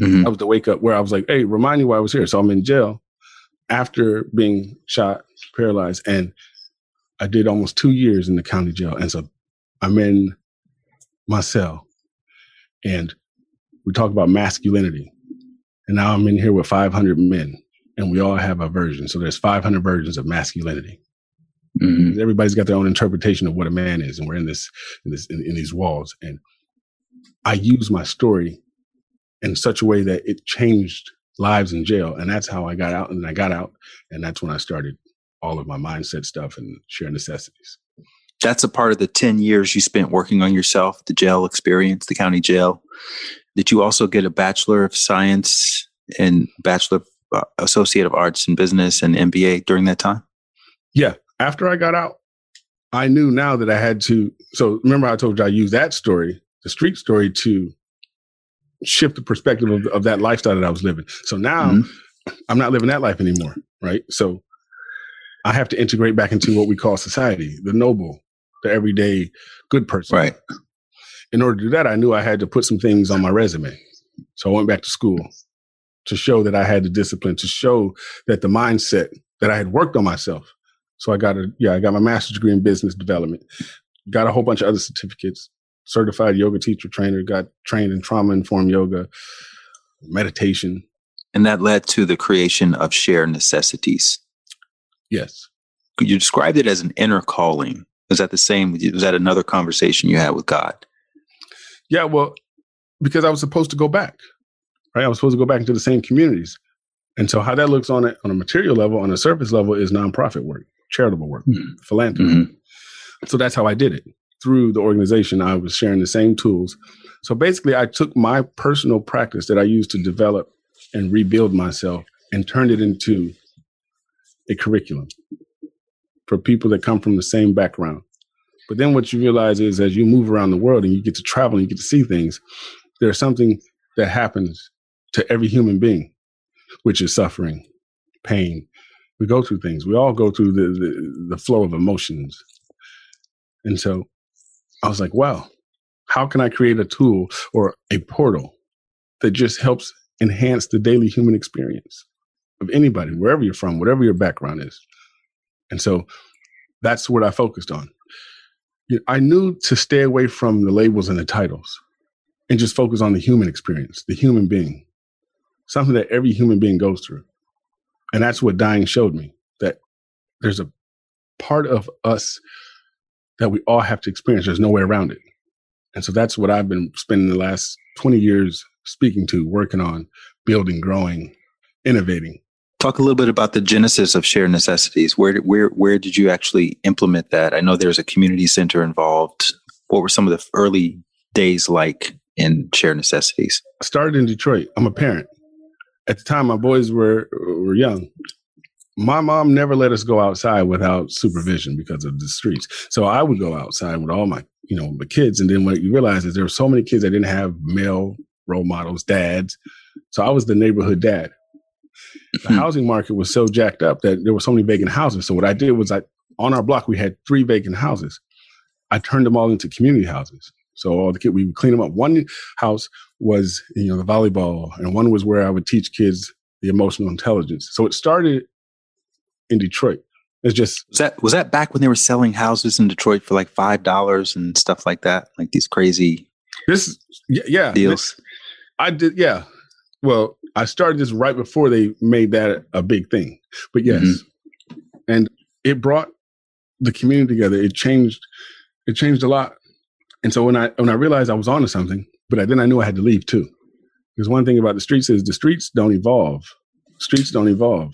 Mm-hmm. That was the wake up where I was like, hey, remind me why I was here. So I'm in jail after being shot, paralyzed, and I did almost two years in the county jail. And so I'm in my cell and we talk about masculinity. And now I'm in here with 500 men and we all have a version. So there's 500 versions of masculinity. Mm-hmm. Everybody's got their own interpretation of what a man is. And we're in this, in this, in, in these walls. And I use my story in such a way that it changed lives in jail. And that's how I got out. And I got out. And that's when I started all of my mindset stuff and share necessities. That's a part of the 10 years you spent working on yourself, the jail experience, the county jail. Did you also get a Bachelor of Science and Bachelor uh, Associate of Arts in Business and MBA during that time? Yeah. After I got out, I knew now that I had to. So remember, I told you I used that story, the street story, to shift the perspective of, of that lifestyle that I was living. So now mm-hmm. I'm not living that life anymore. Right. So I have to integrate back into what we call society, the noble, the everyday good person. Right. In order to do that, I knew I had to put some things on my resume. So I went back to school to show that I had the discipline, to show that the mindset that I had worked on myself. So I got a, yeah, I got my master's degree in business development, got a whole bunch of other certificates, certified yoga teacher trainer, got trained in trauma informed yoga, meditation. And that led to the creation of Share Necessities. Yes. You described it as an inner calling. Was that the same? Was that another conversation you had with God? Yeah, well, because I was supposed to go back, right? I was supposed to go back into the same communities. And so how that looks on it on a material level, on a surface level, is nonprofit work, charitable work, mm-hmm. philanthropy. Mm-hmm. So that's how I did it. Through the organization, I was sharing the same tools. So basically, I took my personal practice that I used to develop and rebuild myself and turned it into a curriculum for people that come from the same background. But then what you realize is as you move around the world and you get to travel and you get to see things, there's something that happens to every human being, which is suffering, pain. We go through things. We all go through the, the, the flow of emotions. And so I was like, wow, how can I create a tool or a portal that just helps enhance the daily human experience? of anybody, wherever you're from, whatever your background is. And so that's what I focused on. I knew to stay away from the labels and the titles and just focus on the human experience, the human being, something that every human being goes through. And that's what dying showed me that there's a part of us that we all have to experience. There's no way around it. And so that's what I've been spending the last 20 years speaking to, working on, building, growing, innovating. Talk a little bit about the genesis of Share Necessities. Where where where did you actually implement that? I know there's a community center involved. What were some of the early days like in Share Necessities? I started in Detroit. I'm a parent. At the time, my boys were were young. My mom never let us go outside without supervision because of the streets. So I would go outside with all my, you know, the kids. And then what you realize is there were so many kids that didn't have male role models, dads. So I was the neighborhood dad the hmm. housing market was so jacked up that there were so many vacant houses. So what I did was I on our block we had three vacant houses. I turned them all into community houses. So all the kids we would clean them up. One house was you know the volleyball, and one was where I would teach kids the emotional intelligence. So it started in Detroit. It's just was that was that back when they were selling houses in Detroit for like five dollars and stuff like that, like these crazy this yeah deals. This, I did yeah. Well, I started this right before they made that a big thing. But yes, mm-hmm. and it brought the community together. It changed. It changed a lot. And so when I when I realized I was onto something, but then I knew I had to leave too. Because one thing about the streets is the streets don't evolve. Streets don't evolve.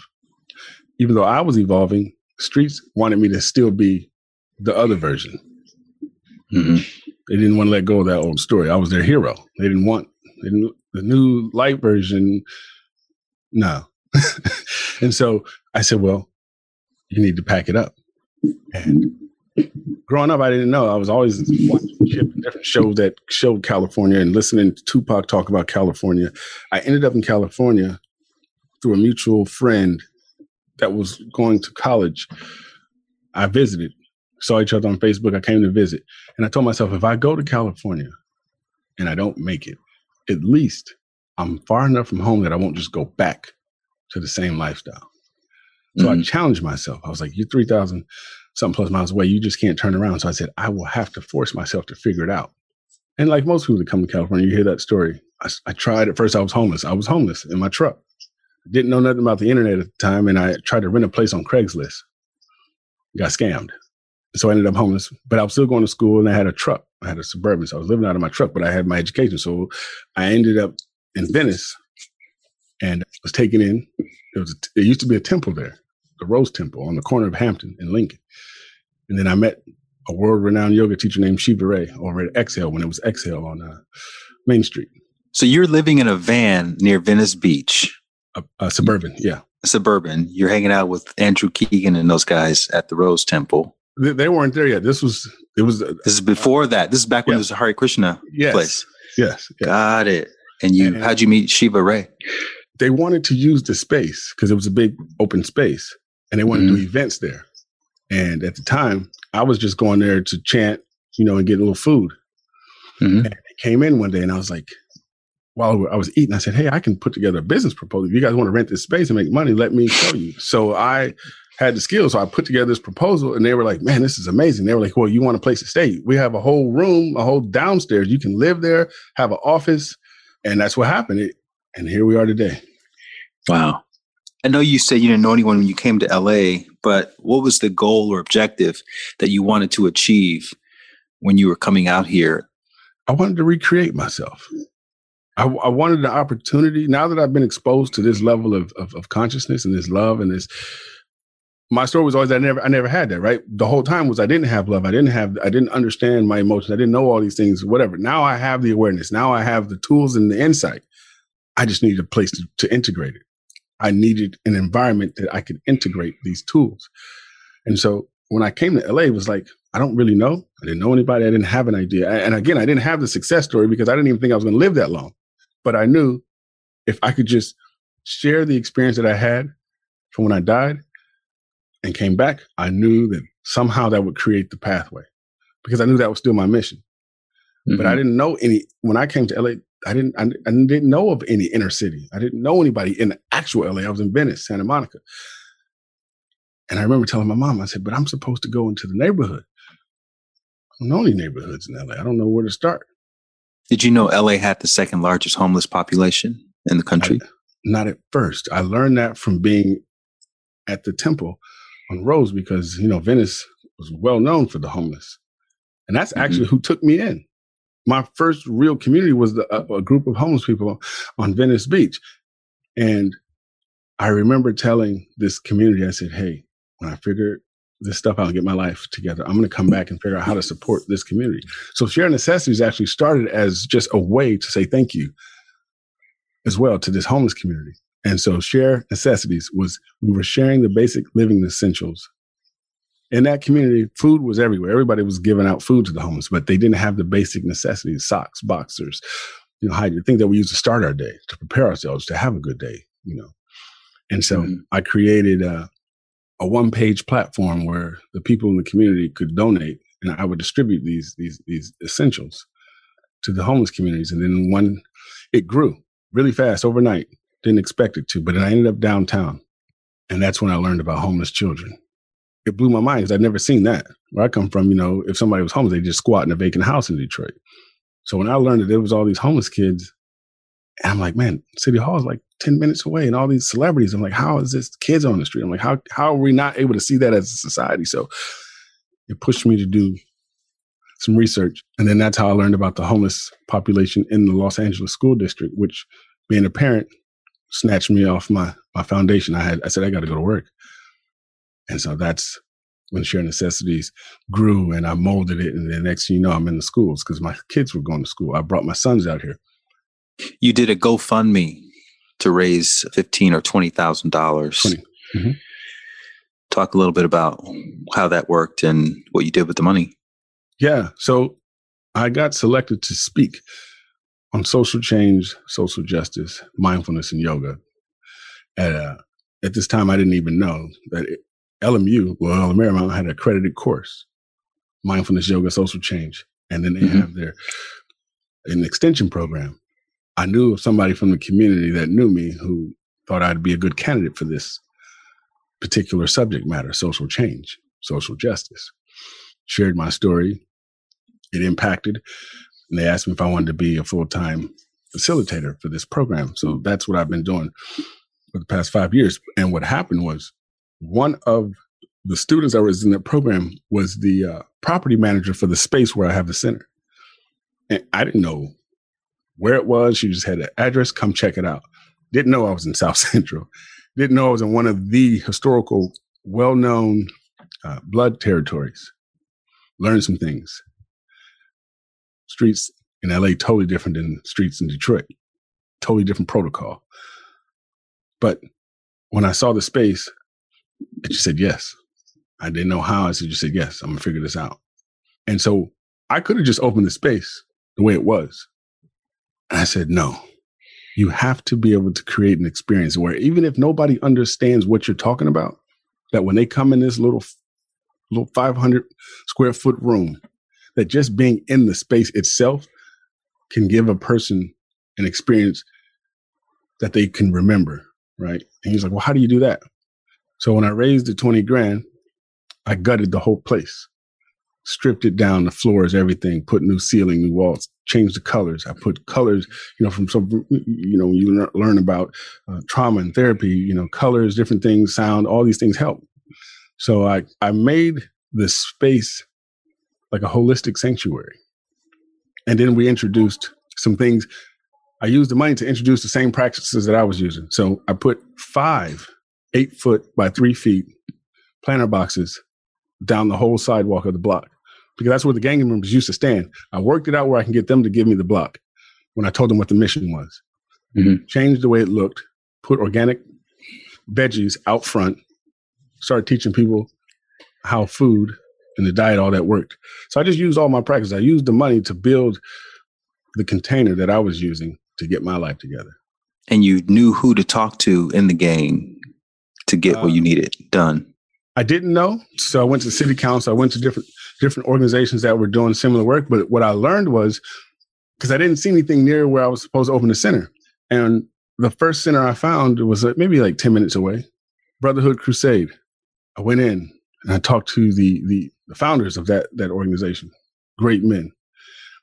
Even though I was evolving, streets wanted me to still be the other version. Mm-hmm. They didn't want to let go of that old story. I was their hero. They didn't want they didn't the new light version, no. and so I said, well, you need to pack it up. And growing up, I didn't know. I was always watching different shows that showed California and listening to Tupac talk about California. I ended up in California through a mutual friend that was going to college. I visited, saw each other on Facebook. I came to visit. And I told myself, if I go to California and I don't make it, at least I'm far enough from home that I won't just go back to the same lifestyle. So mm-hmm. I challenged myself. I was like, you're 3,000 something plus miles away. You just can't turn around. So I said, I will have to force myself to figure it out. And like most people that come to California, you hear that story. I, I tried at first. I was homeless. I was homeless in my truck. Didn't know nothing about the internet at the time, and I tried to rent a place on Craigslist. Got scammed. So I ended up homeless, but I was still going to school and I had a truck. I had a suburban. So I was living out of my truck, but I had my education. So I ended up in Venice and was taken in. It was, it used to be a temple there, the Rose Temple on the corner of Hampton and Lincoln. And then I met a world renowned yoga teacher named Shiva Rea over at Exhale when it was Exhale on uh, Main Street. So you're living in a van near Venice Beach. A, a suburban, yeah. Suburban. You're hanging out with Andrew Keegan and those guys at the Rose Temple. They, they weren't there yet. This was it was. Uh, this is before that. This is back when yeah. it was a Hare Krishna yes. place. Yes, yes. Got it. And you, and, how'd you meet Shiva Rea? They wanted to use the space because it was a big open space, and they wanted mm-hmm. to do events there. And at the time, I was just going there to chant, you know, and get a little food. Mm-hmm. And they came in one day, and I was like, while I was eating, I said, "Hey, I can put together a business proposal. If you guys want to rent this space and make money, let me show you." So I had the skills. So I put together this proposal and they were like, man, this is amazing. They were like, well, you want a place to stay? We have a whole room, a whole downstairs. You can live there, have an office. And that's what happened. It, and here we are today. Wow. I know you said you didn't know anyone when you came to LA, but what was the goal or objective that you wanted to achieve when you were coming out here? I wanted to recreate myself. I, I wanted the opportunity. Now that I've been exposed to this level of, of, of consciousness and this love and this my story was always I never I never had that, right? The whole time was I didn't have love. I didn't have I didn't understand my emotions. I didn't know all these things, whatever. Now I have the awareness. Now I have the tools and the insight. I just needed a place to, to integrate it. I needed an environment that I could integrate these tools. And so when I came to LA, it was like, I don't really know. I didn't know anybody. I didn't have an idea. And again, I didn't have the success story because I didn't even think I was going to live that long. But I knew if I could just share the experience that I had from when I died and came back, I knew that somehow that would create the pathway because I knew that was still my mission. Mm-hmm. But I mm-hmm. didn't know any, when I came to LA, I didn't, I, I, didn't know of any inner city. I didn't know anybody in actual LA. I was in Venice, Santa Monica. And I remember telling my mom, I said, but I'm supposed to go into the neighborhood. I don't know any neighborhoods in LA. I don't know where to start. Did you know LA had the second largest homeless population in the country? I, not at first. I learned that from being at the temple on Rose because, you know, Venice was well known for the homeless. And that's mm-hmm. actually who took me in. My first real community was the, a, a group of homeless people on Venice Beach. And I remember telling this community, I said, Hey, when I figure this stuff out and get my life together, I'm going to come back and figure out how to support this community. So Share Necessities actually started as just a way to say thank you as well to this homeless community. And so share necessities was we were sharing the basic living essentials. In that community, food was everywhere. Everybody was giving out food to the homeless, but they didn't have the basic necessities, socks, boxers, you know, hygiene, things that we use to start our day, to prepare ourselves to have a good day, you know. And so mm-hmm. I created a, a one page platform where the people in the community could donate and I would distribute these, these, these essentials to the homeless communities. And then one, it grew really fast overnight didn't expect it to, but I ended up downtown. And that's when I learned about homeless children. It blew my mind because I'd never seen that. Where I come from, you know, if somebody was homeless, they just squat in a vacant house in Detroit. So when I learned that there was all these homeless kids, and I'm like, man, City Hall is like 10 minutes away and all these celebrities. I'm like, how is this kids on the street? I'm like, how, how are we not able to see that as a society? So it pushed me to do some research. And then that's how I learned about the homeless population in the Los Angeles school district, which being a parent, snatched me off my my foundation. I had I said I got to go to work, and so that's when Share Necessities grew, and I molded it. And the next thing you know, I'm in the schools because my kids were going to school. I brought my sons out here. You did a GoFundMe to raise fifteen or twenty thousand dollars. Mm-hmm. Talk a little bit about how that worked and what you did with the money. Yeah, so I got selected to speak on social change, social justice, mindfulness, and yoga. At, uh, at this time, I didn't even know that it, LMU, well, Marymount had an accredited course, mindfulness, yoga, social change, and then they mm-hmm. have their an extension program. I knew of somebody from the community that knew me who thought I'd be a good candidate for this particular subject matter, social change. social justice. Shared my story. It impacted. And they asked me if I wanted to be a full time facilitator for this program. So that's what I've been doing for the past five years. And what happened was one of the students that was in the program was the uh, property manager for the space where I have the center. And I didn't know where it was. She just had an address. Come check it out. Didn't know I was in South Central. Didn't know I was in one of the historical, well known uh, blood territories. Learned some things. Streets in LA totally different than streets in Detroit. Totally different protocol. But when I saw the space, I just said yes. I didn't know how. I said, just said yes. I'm gonna figure this out. And so I could have just opened the space the way it was. And I said, no, you have to be able to create an experience where even if nobody understands what you're talking about, that when they come in this little, little 500 square foot room, that just being in the space itself can give a person an experience that they can remember. Right. And he's like, well, how do you do that? So when I raised the 20 grand, I gutted the whole place stripped it down, the floors, everything, put new ceiling, new walls, changed the colors. I put colors, you know, from some, you know, you learn about uh, trauma and therapy, you know, colors, different things, sound, all these things help. So I, I made the space like a holistic sanctuary. And then we introduced some things. I used the money to introduce the same practices that I was using. So I put five eight foot by three feet planter boxes down the whole sidewalk of the block because that's where the gang members used to stand. I worked it out where I can get them to give me the block when I told them what the mission was. Mm-hmm. Changed the way it looked, put organic veggies out front, started teaching people how food and the diet, all that worked. So I just used all my practice. I used the money to build the container that I was using to get my life together. And you knew who to talk to in the gang to get uh, what you needed done. I didn't know. So I went to city council. I went to different different organizations that were doing similar work. But what I learned was because I didn't see anything near where I was supposed to open a center. And the first center I found was maybe like 10 minutes away, Brotherhood Crusade. I went in and I talked to the, the, the founders of that, that organization, great men.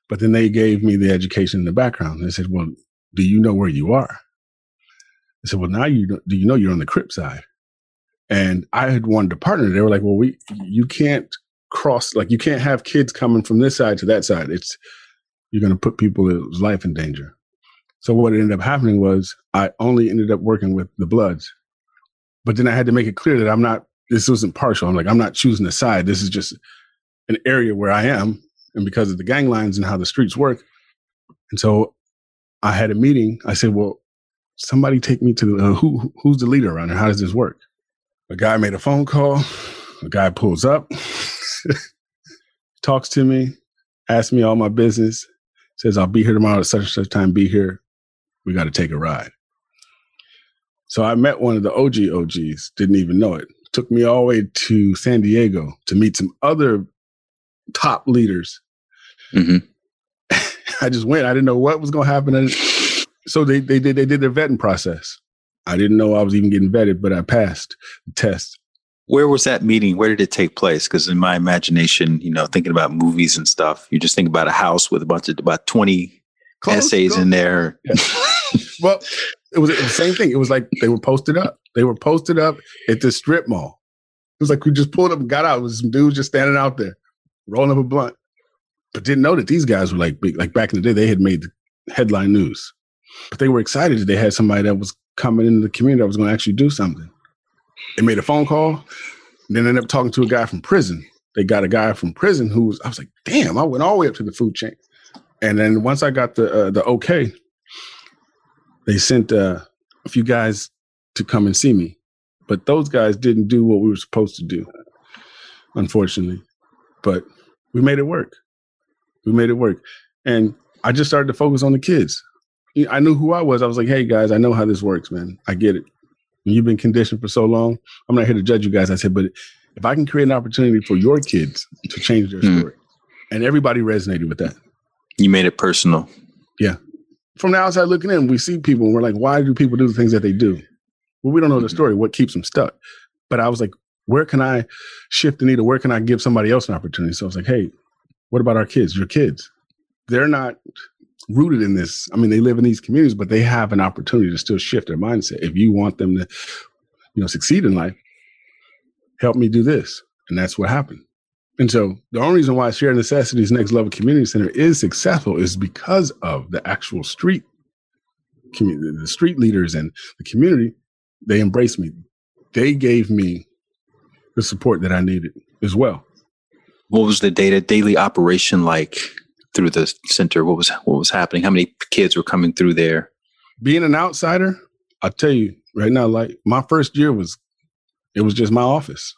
But then they gave me the education in the background. They said, well, do you know where you are? I said, well, now you do you know you're on the Crip side? And I had wanted to partner. They were like, well, we, you can't cross, like you can't have kids coming from this side to that side. It's, you're going to put people's life in danger. So what ended up happening was I only ended up working with the Bloods. But then I had to make it clear that I'm not, this wasn't partial. I'm like, I'm not choosing a side. This is just an area where I am. And because of the gang lines and how the streets work. And so I had a meeting. I said, well, somebody take me to uh, who, who's the leader around here? How does this work? A guy made a phone call. A guy pulls up, talks to me, asks me all my business, says, I'll be here tomorrow at such and such time, be here. We got to take a ride. So I met one of the OG OGs, didn't even know it. Took me all the way to San Diego to meet some other top leaders. Mm-hmm. I just went. I didn't know what was going to happen. So they, they did they did their vetting process. I didn't know I was even getting vetted, but I passed the test. Where was that meeting? Where did it take place? Because in my imagination, you know, thinking about movies and stuff, you just think about a house with a bunch of about 20 close, essays close. in there. Yeah. well, it was the same thing. It was like they were posted up. They were posted up at the strip mall. It was like we just pulled up and got out. It was some dudes just standing out there, rolling up a blunt. But didn't know that these guys were like big. Like back in the day, they had made the headline news. But they were excited that they had somebody that was coming into the community that was going to actually do something. They made a phone call. Then ended up talking to a guy from prison. They got a guy from prison who was, I was like, damn, I went all the way up to the food chain. And then once I got the uh, the okay, they sent uh, a few guys to come and see me. But those guys didn't do what we were supposed to do, unfortunately. But we made it work. We made it work. And I just started to focus on the kids. I knew who I was. I was like, hey guys, I know how this works, man. I get it. And you've been conditioned for so long. I'm not here to judge you guys. I said, but if I can create an opportunity for your kids to change their mm. story, and everybody resonated with that. You made it personal. Yeah. From the outside looking in, we see people and we're like, why do people do the things that they do? Well, we don't know the hmm. story, what keeps them stuck. But I was like, Where can I shift the needle? Where can I give somebody else an opportunity? So I was like, hey, what about our kids? Your kids. They're not rooted in this. I mean, they live in these communities, but they have an opportunity to still shift their mindset. If you want them to, you know, succeed in life, help me do this. And that's what happened. And so the only reason why Shared Necessities Next Level Community Center is successful is because of the actual street community, the street leaders and the community. They embraced me. They gave me the support that I needed as well. What was the data daily operation like through the center? What was what was happening? How many kids were coming through there? Being an outsider, I'll tell you right now, like my first year was it was just my office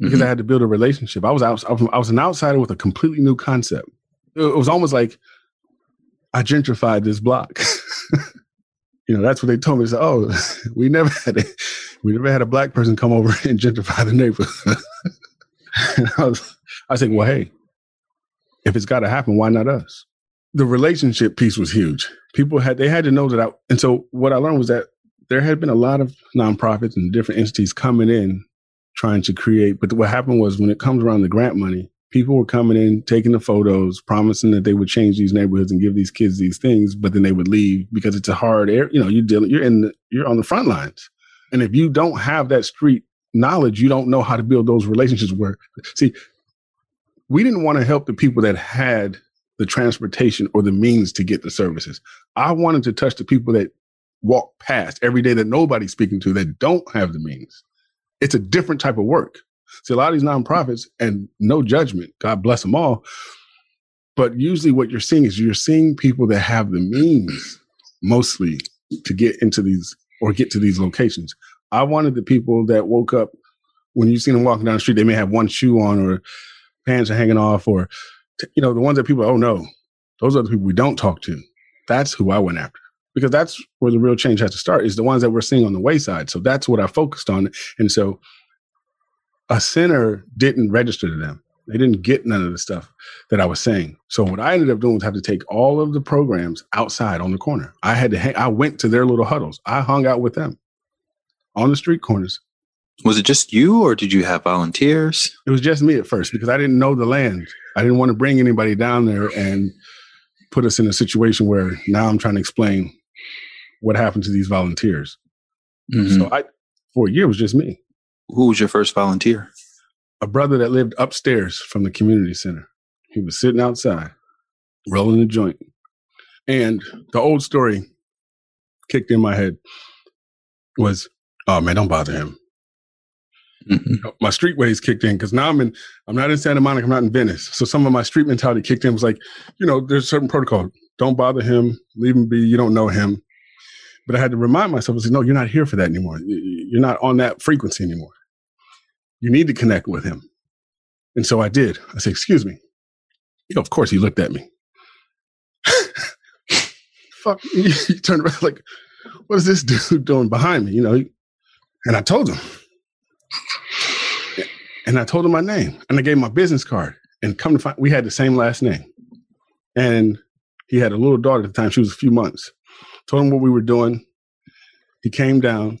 because mm-hmm. I had to build a relationship. I was out, I was an outsider with a completely new concept. It was almost like I gentrified this block. you know, that's what they told me. Said, oh, we never had a, we never had a black person come over and gentrify the neighborhood. I was, I said, well, hey, if it's got to happen, why not us? The relationship piece was huge. People had they had to know that I, and so what I learned was that there had been a lot of nonprofits and different entities coming in trying to create. But what happened was when it comes around the grant money, people were coming in, taking the photos, promising that they would change these neighborhoods and give these kids these things, but then they would leave because it's a hard area. You know, you're dealing, you're in, the, you're on the front lines, and if you don't have that street knowledge, you don't know how to build those relationships. Where, see, we didn't want to help the people that had the transportation or the means to get the services. I wanted to touch the people that walk past every day that nobody's speaking to that don't have the means. It's a different type of work. See, a lot of these nonprofits, and no judgment, God bless them all. But usually, what you're seeing is you're seeing people that have the means mostly to get into these or get to these locations. I wanted the people that woke up when you see them walking down the street, they may have one shoe on or pants are hanging off, or, you know, the ones that people, oh no, those are the people we don't talk to. That's who I went after because that's where the real change has to start is the ones that we're seeing on the wayside. So that's what I focused on. And so a sinner didn't register to them. They didn't get none of the stuff that I was saying. So what I ended up doing was have to take all of the programs outside on the corner. I had to hang, I went to their little huddles. I hung out with them on the street corners. Was it just you or did you have volunteers? It was just me at first because I didn't know the land. I didn't want to bring anybody down there and put us in a situation where now I'm trying to explain what happened to these volunteers. Mm-hmm. So I, for a year, it was just me. Who was your first volunteer? A brother that lived upstairs from the community center. He was sitting outside, rolling a joint. And the old story kicked in my head was, oh man, don't bother him. Mm-hmm. My street ways kicked in because now I'm in, I'm not in Santa Monica, I'm not in Venice. So some of my street mentality kicked in was like, you know, there's certain protocol. Don't bother him, leave him be. You don't know him. But I had to remind myself, I said, no, you're not here for that anymore. You're not on that frequency anymore. You need to connect with him. And so I did. I said, excuse me. You know, of course he looked at me. Fuck, he turned around like, what is this dude doing behind me? You know, and I told him. And I told him my name and I gave him my business card. And come to find, we had the same last name. And he had a little daughter at the time. She was a few months told him what we were doing. He came down.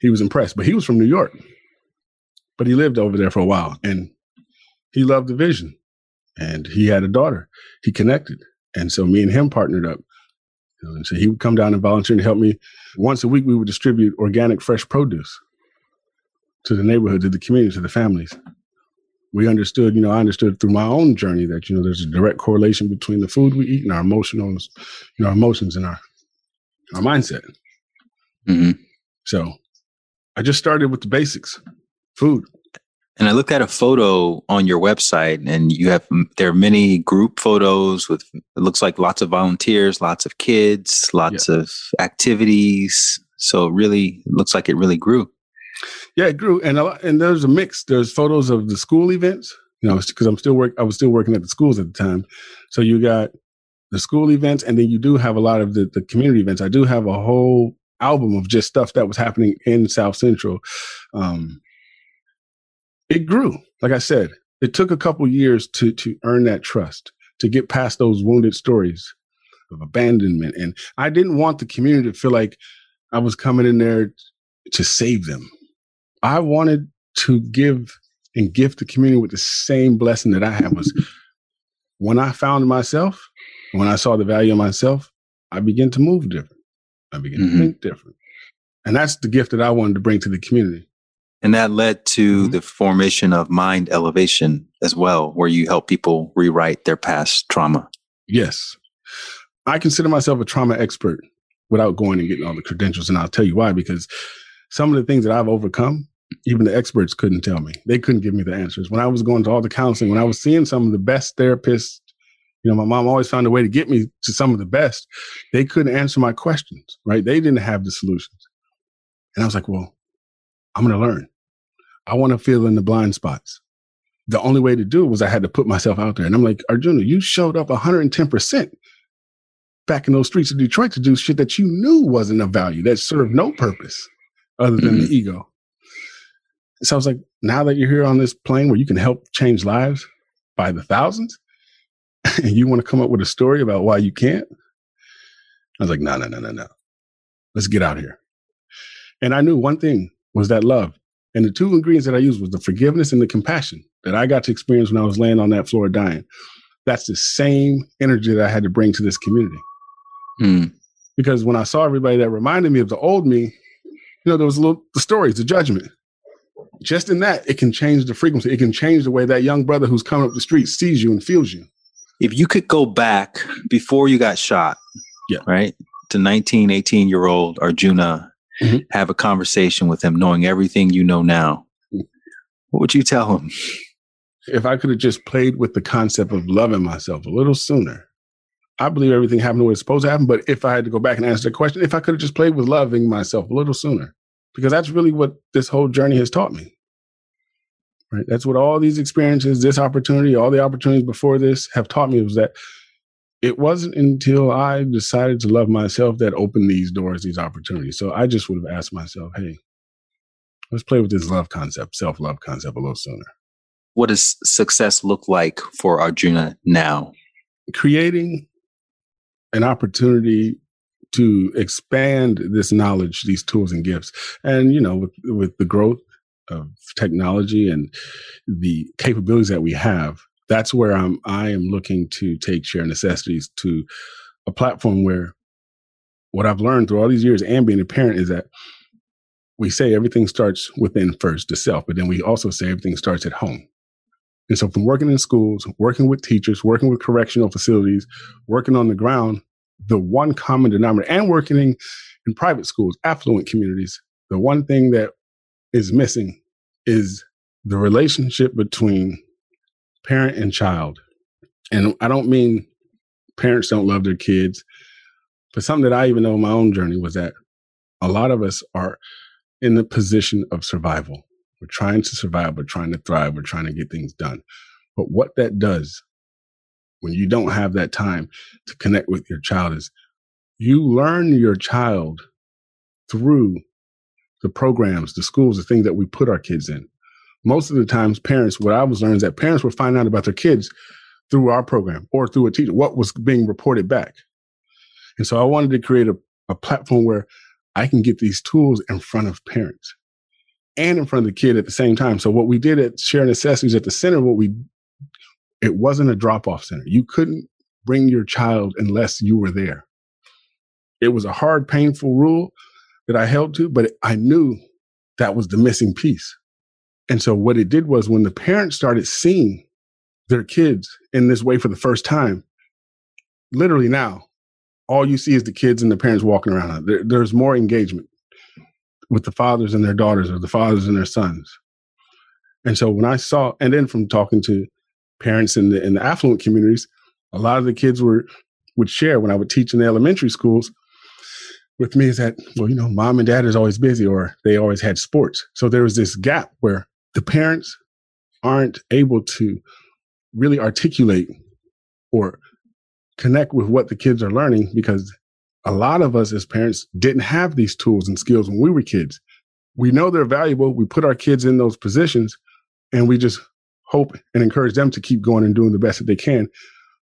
He was impressed, but he was from New York. But he lived over there for a while and he loved the vision. And he had a daughter. He connected. And so me and him partnered up. and so he would come down and volunteer and help me. Once a week, we would distribute organic, fresh produce to the neighborhood, to the community, to the families. We understood, you know, I understood through my own journey that, you know, there's a direct correlation between the food we eat and our emotions, you know, our emotions and our our mindset. Mm-hmm. So I just started with the basics, food. And I looked at a photo on your website, and you have there are many group photos with it looks like lots of volunteers, lots of kids, lots yeah. of activities. So really, looks like it really grew. Yeah, it grew, and lot, and there's a mix. There's photos of the school events, you know, because I'm still work. I was still working at the schools at the time, so you got the school events, and then you do have a lot of the, the community events. I do have a whole album of just stuff that was happening in South Central. Um, it grew, like I said, it took a couple years to to earn that trust, to get past those wounded stories of abandonment, and I didn't want the community to feel like I was coming in there to save them. I wanted to give and gift the community with the same blessing that I had was when I found myself, when I saw the value of myself, I began to move different. I began mm-hmm. to think different. And that's the gift that I wanted to bring to the community. And that led to mm-hmm. the formation of Mind Elevation as well, where you help people rewrite their past trauma. Yes. I consider myself a trauma expert without going and getting all the credentials. And I'll tell you why, because some of the things that I've overcome, even the experts couldn't tell me. They couldn't give me the answers. When I was going to all the counseling, when I was seeing some of the best therapists, you know, my mom always found a way to get me to some of the best. They couldn't answer my questions, right? They didn't have the solutions. And I was like, well, I'm going to learn. I want to fill in the blind spots. The only way to do it was I had to put myself out there. And I'm like, Arjuna, you showed up 110% back in those streets of Detroit to do shit that you knew wasn't of value, that served no purpose other than mm-hmm. the ego. So I was like, now that you're here on this plane where you can help change lives by the thousands, and you want to come up with a story about why you can't, I was like, no, no, no, no, no. Let's get out here. And I knew one thing was that love. And the two ingredients that I used was the forgiveness and the compassion that I got to experience when I was laying on that floor dying. That's the same energy that I had to bring to this community. Mm. Because when I saw everybody that reminded me of the old me, you know, there was a little the stories, the judgment. Just in that, it can change the frequency. It can change the way that young brother who's coming up the street sees you and feels you. If you could go back before you got shot, yeah, right, to 19, 18 year old Arjuna, mm-hmm. have a conversation with him, knowing everything you know now, mm. what would you tell him? If I could have just played with the concept of loving myself a little sooner, I believe everything happened the way it's supposed to happen. But if I had to go back and answer the question, if I could have just played with loving myself a little sooner, because that's really what this whole journey has taught me. Right. That's what all these experiences, this opportunity, all the opportunities before this have taught me was that it wasn't until I decided to love myself that opened these doors, these opportunities. So I just would have asked myself, hey, let's play with this love concept, self love concept a little sooner. What does success look like for Arjuna now? Creating an opportunity to expand this knowledge, these tools and gifts. And, you know, with, with the growth of technology and the capabilities that we have, that's where I'm, I am looking to take share necessities to a platform where what I've learned through all these years and being a parent is that we say everything starts within first, the self, but then we also say everything starts at home. And so from working in schools, working with teachers, working with correctional facilities, working on the ground, the one common denominator and working in, in private schools, affluent communities, the one thing that is missing is the relationship between parent and child. And I don't mean parents don't love their kids, but something that I even know in my own journey was that a lot of us are in the position of survival. We're trying to survive, we're trying to thrive, we're trying to get things done. But what that does when you don't have that time to connect with your child is you learn your child through the programs, the schools, the things that we put our kids in. Most of the times, parents, what I was learning is that parents were finding out about their kids through our program or through a teacher, what was being reported back. And so I wanted to create a, a platform where I can get these tools in front of parents and in front of the kid at the same time. So what we did at Share Necessities at the center, what we it wasn't a drop off center. You couldn't bring your child unless you were there. It was a hard, painful rule that I held to, but I knew that was the missing piece. And so what it did was when the parents started seeing their kids in this way for the first time, literally now, all you see is the kids and the parents walking around. There, there's more engagement with the fathers and their daughters or the fathers and their sons. And so when I saw, and then from talking to parents in the in the affluent communities, a lot of the kids were would share when I would teach in the elementary schools with me is that, well, you know, mom and dad is always busy or they always had sports. So there was this gap where the parents aren't able to really articulate or connect with what the kids are learning because a lot of us as parents didn't have these tools and skills when we were kids. We know they're valuable. We put our kids in those positions and we just hope and encourage them to keep going and doing the best that they can.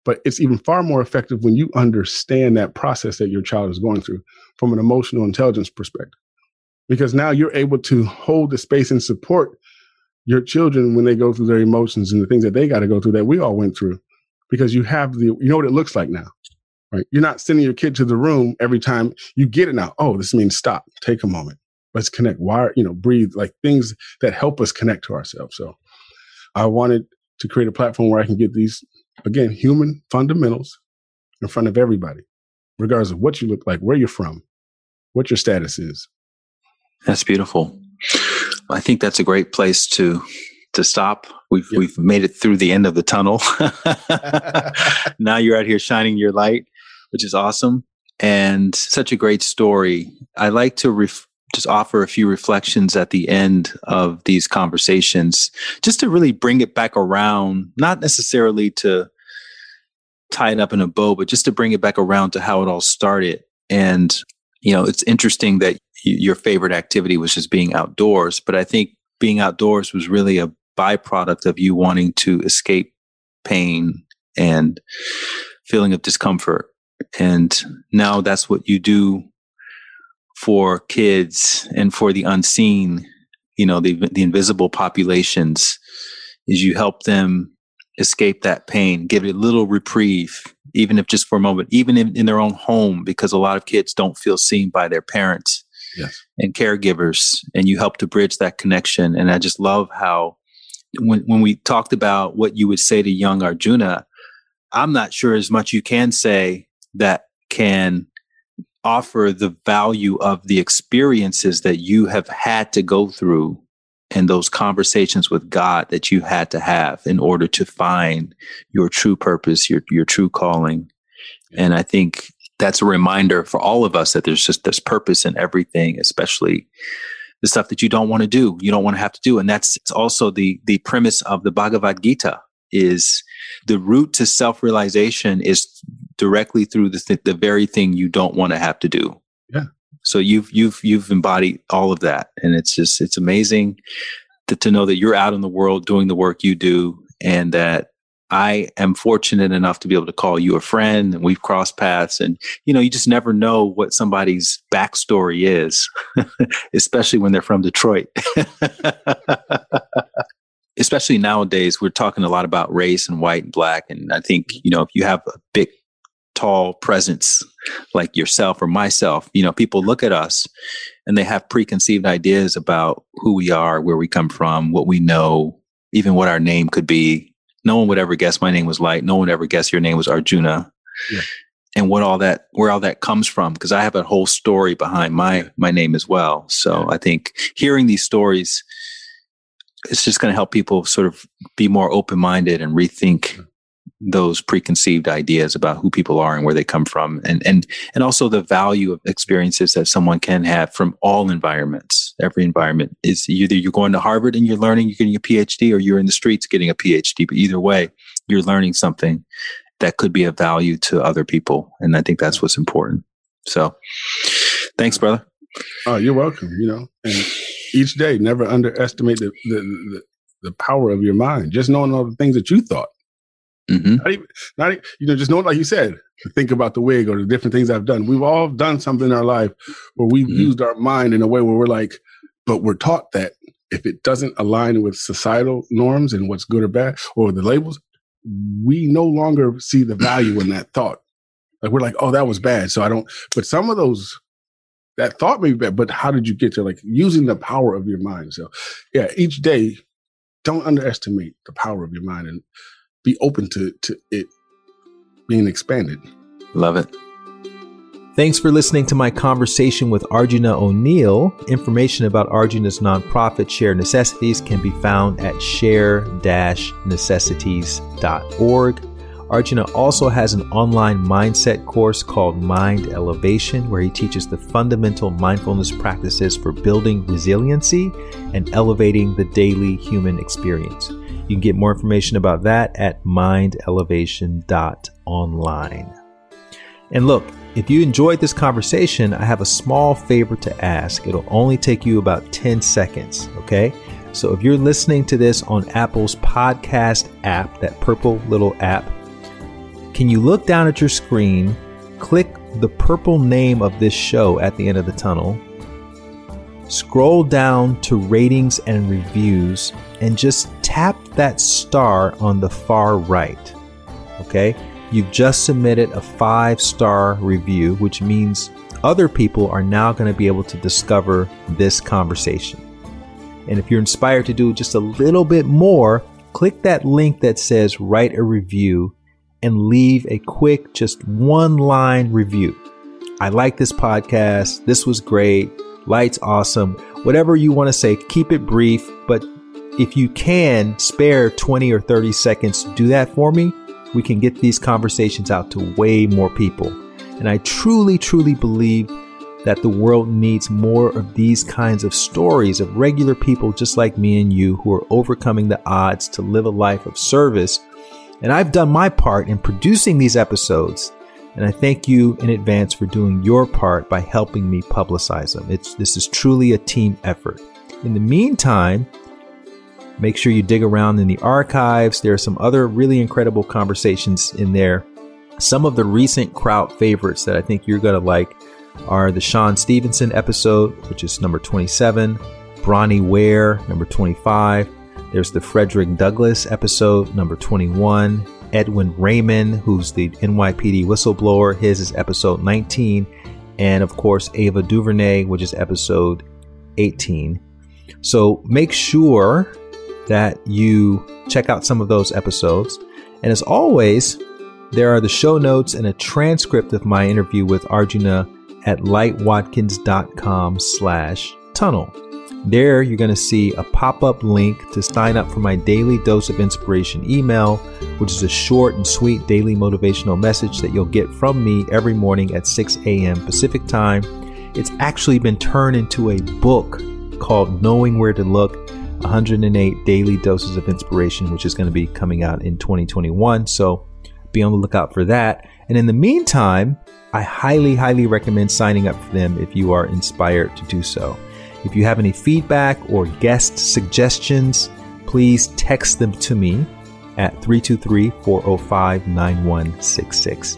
But it's even far more effective when you understand that process that your child is going through from an emotional intelligence perspective. Because now you're able to hold the space and support your children when they go through their emotions and the things that they got to go through that we all went through because you have the you know what it looks like now right you're not sending your kid to the room every time you get it now oh this means stop take a moment let's connect why you know breathe like things that help us connect to ourselves so i wanted to create a platform where i can get these again human fundamentals in front of everybody regardless of what you look like where you're from what your status is that's beautiful I think that's a great place to to stop. We've yep. we've made it through the end of the tunnel. now you're out here shining your light, which is awesome and such a great story. I like to ref- just offer a few reflections at the end of these conversations, just to really bring it back around, not necessarily to tie it up in a bow, but just to bring it back around to how it all started. And you know, it's interesting that your favorite activity was just being outdoors. But I think being outdoors was really a byproduct of you wanting to escape pain and feeling of discomfort. And now that's what you do for kids and for the unseen, you know, the, the invisible populations is you help them escape that pain, give it a little reprieve, even if just for a moment, even in, in their own home, because a lot of kids don't feel seen by their parents yes. and caregivers, and you help to bridge that connection. And I just love how when when we talked about what you would say to young Arjuna, I'm not sure as much you can say that can offer the value of the experiences that you have had to go through and those conversations with God that you had to have in order to find your true purpose, your your true calling. And I think that's a reminder for all of us that there's just this purpose in everything, especially the stuff that you don't want to do, you don't want to have to do. And that's it's also the the premise of the Bhagavad Gita is the route to self-realization is directly through the the very thing you don't want to have to do. Yeah. So you've you've you've embodied all of that and it's just it's amazing to, to know that you're out in the world doing the work you do and that I am fortunate enough to be able to call you a friend and we've crossed paths and you know you just never know what somebody's backstory is especially when they're from Detroit especially nowadays we're talking a lot about race and white and black and I think you know if you have a big tall presence like yourself or myself you know people look at us and they have preconceived ideas about who we are where we come from what we know even what our name could be no one would ever guess my name was Light. No one would ever guess your name was Arjuna. Yeah. And what all that, where all that comes from, because I have a whole story behind my my name as well. So yeah. I think hearing these stories, it's just going to help people sort of be more open minded and rethink those preconceived ideas about who people are and where they come from. And and and also the value of experiences that someone can have from all environments. Every environment is either you're going to harvard and you're learning you're getting a phd or you're in the streets getting a phd but either way you're learning something that could be of value to other people. And i think that's what's important. So thanks brother. Oh you're welcome you know. And each day never underestimate the the, the, the power of your mind. Just knowing all the things that you thought Mm-hmm. Not even, not you know, just know, like you said, think about the wig or the different things I've done. We've all done something in our life where we've mm-hmm. used our mind in a way where we're like, but we're taught that if it doesn't align with societal norms and what's good or bad or the labels, we no longer see the value in that thought. Like we're like, oh, that was bad. So I don't, but some of those, that thought may be bad, but how did you get there? like using the power of your mind? So yeah, each day, don't underestimate the power of your mind and be open to, to it being expanded. Love it. Thanks for listening to my conversation with Arjuna O'Neal. Information about Arjuna's nonprofit Share Necessities can be found at share-necessities.org. Arjuna also has an online mindset course called Mind Elevation, where he teaches the fundamental mindfulness practices for building resiliency and elevating the daily human experience. You can get more information about that at mindelevation.online. And look, if you enjoyed this conversation, I have a small favor to ask. It'll only take you about 10 seconds, okay? So if you're listening to this on Apple's podcast app, that purple little app, can you look down at your screen, click the purple name of this show at the end of the tunnel, scroll down to ratings and reviews and just tap that star on the far right. Okay? You've just submitted a five star review, which means other people are now going to be able to discover this conversation. And if you're inspired to do just a little bit more, click that link that says write a review and leave a quick, just one line review. I like this podcast. This was great. Light's awesome. Whatever you want to say, keep it brief, but if you can spare 20 or 30 seconds, do that for me. We can get these conversations out to way more people. And I truly, truly believe that the world needs more of these kinds of stories of regular people just like me and you who are overcoming the odds to live a life of service. And I've done my part in producing these episodes. And I thank you in advance for doing your part by helping me publicize them. It's, this is truly a team effort. In the meantime, make sure you dig around in the archives. There are some other really incredible conversations in there. Some of the recent crowd favorites that I think you're going to like are the Shawn Stevenson episode, which is number 27, Bronnie Ware, number 25. There's the Frederick Douglass episode, number 21. Edwin Raymond, who's the NYPD whistleblower, his is episode 19. And of course, Ava DuVernay, which is episode 18. So make sure that you check out some of those episodes. And as always, there are the show notes and a transcript of my interview with Arjuna at lightwatkins.com slash tunnel. There, you're going to see a pop up link to sign up for my daily dose of inspiration email, which is a short and sweet daily motivational message that you'll get from me every morning at 6 a.m. Pacific time. It's actually been turned into a book called Knowing Where to Look 108 Daily Doses of Inspiration, which is going to be coming out in 2021. So be on the lookout for that. And in the meantime, I highly, highly recommend signing up for them if you are inspired to do so. If you have any feedback or guest suggestions, please text them to me at 323 405 9166.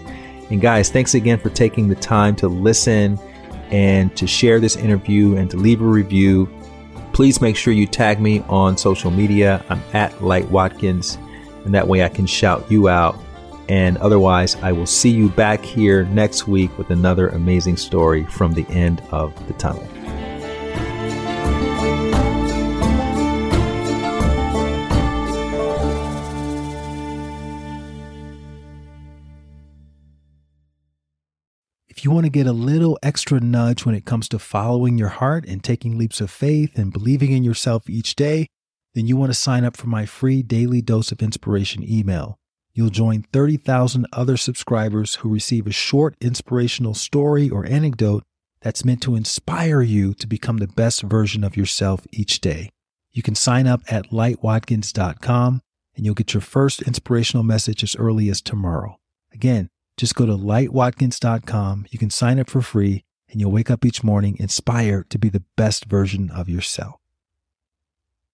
And guys, thanks again for taking the time to listen and to share this interview and to leave a review. Please make sure you tag me on social media. I'm at Light Watkins, and that way I can shout you out and otherwise, I will see you back here next week with another amazing story from the end of the tunnel. If you want to get a little extra nudge when it comes to following your heart and taking leaps of faith and believing in yourself each day, then you want to sign up for my free daily dose of inspiration email you'll join 30,000 other subscribers who receive a short inspirational story or anecdote that's meant to inspire you to become the best version of yourself each day. You can sign up at lightwatkins.com and you'll get your first inspirational message as early as tomorrow. Again, just go to lightwatkins.com. You can sign up for free and you'll wake up each morning inspired to be the best version of yourself.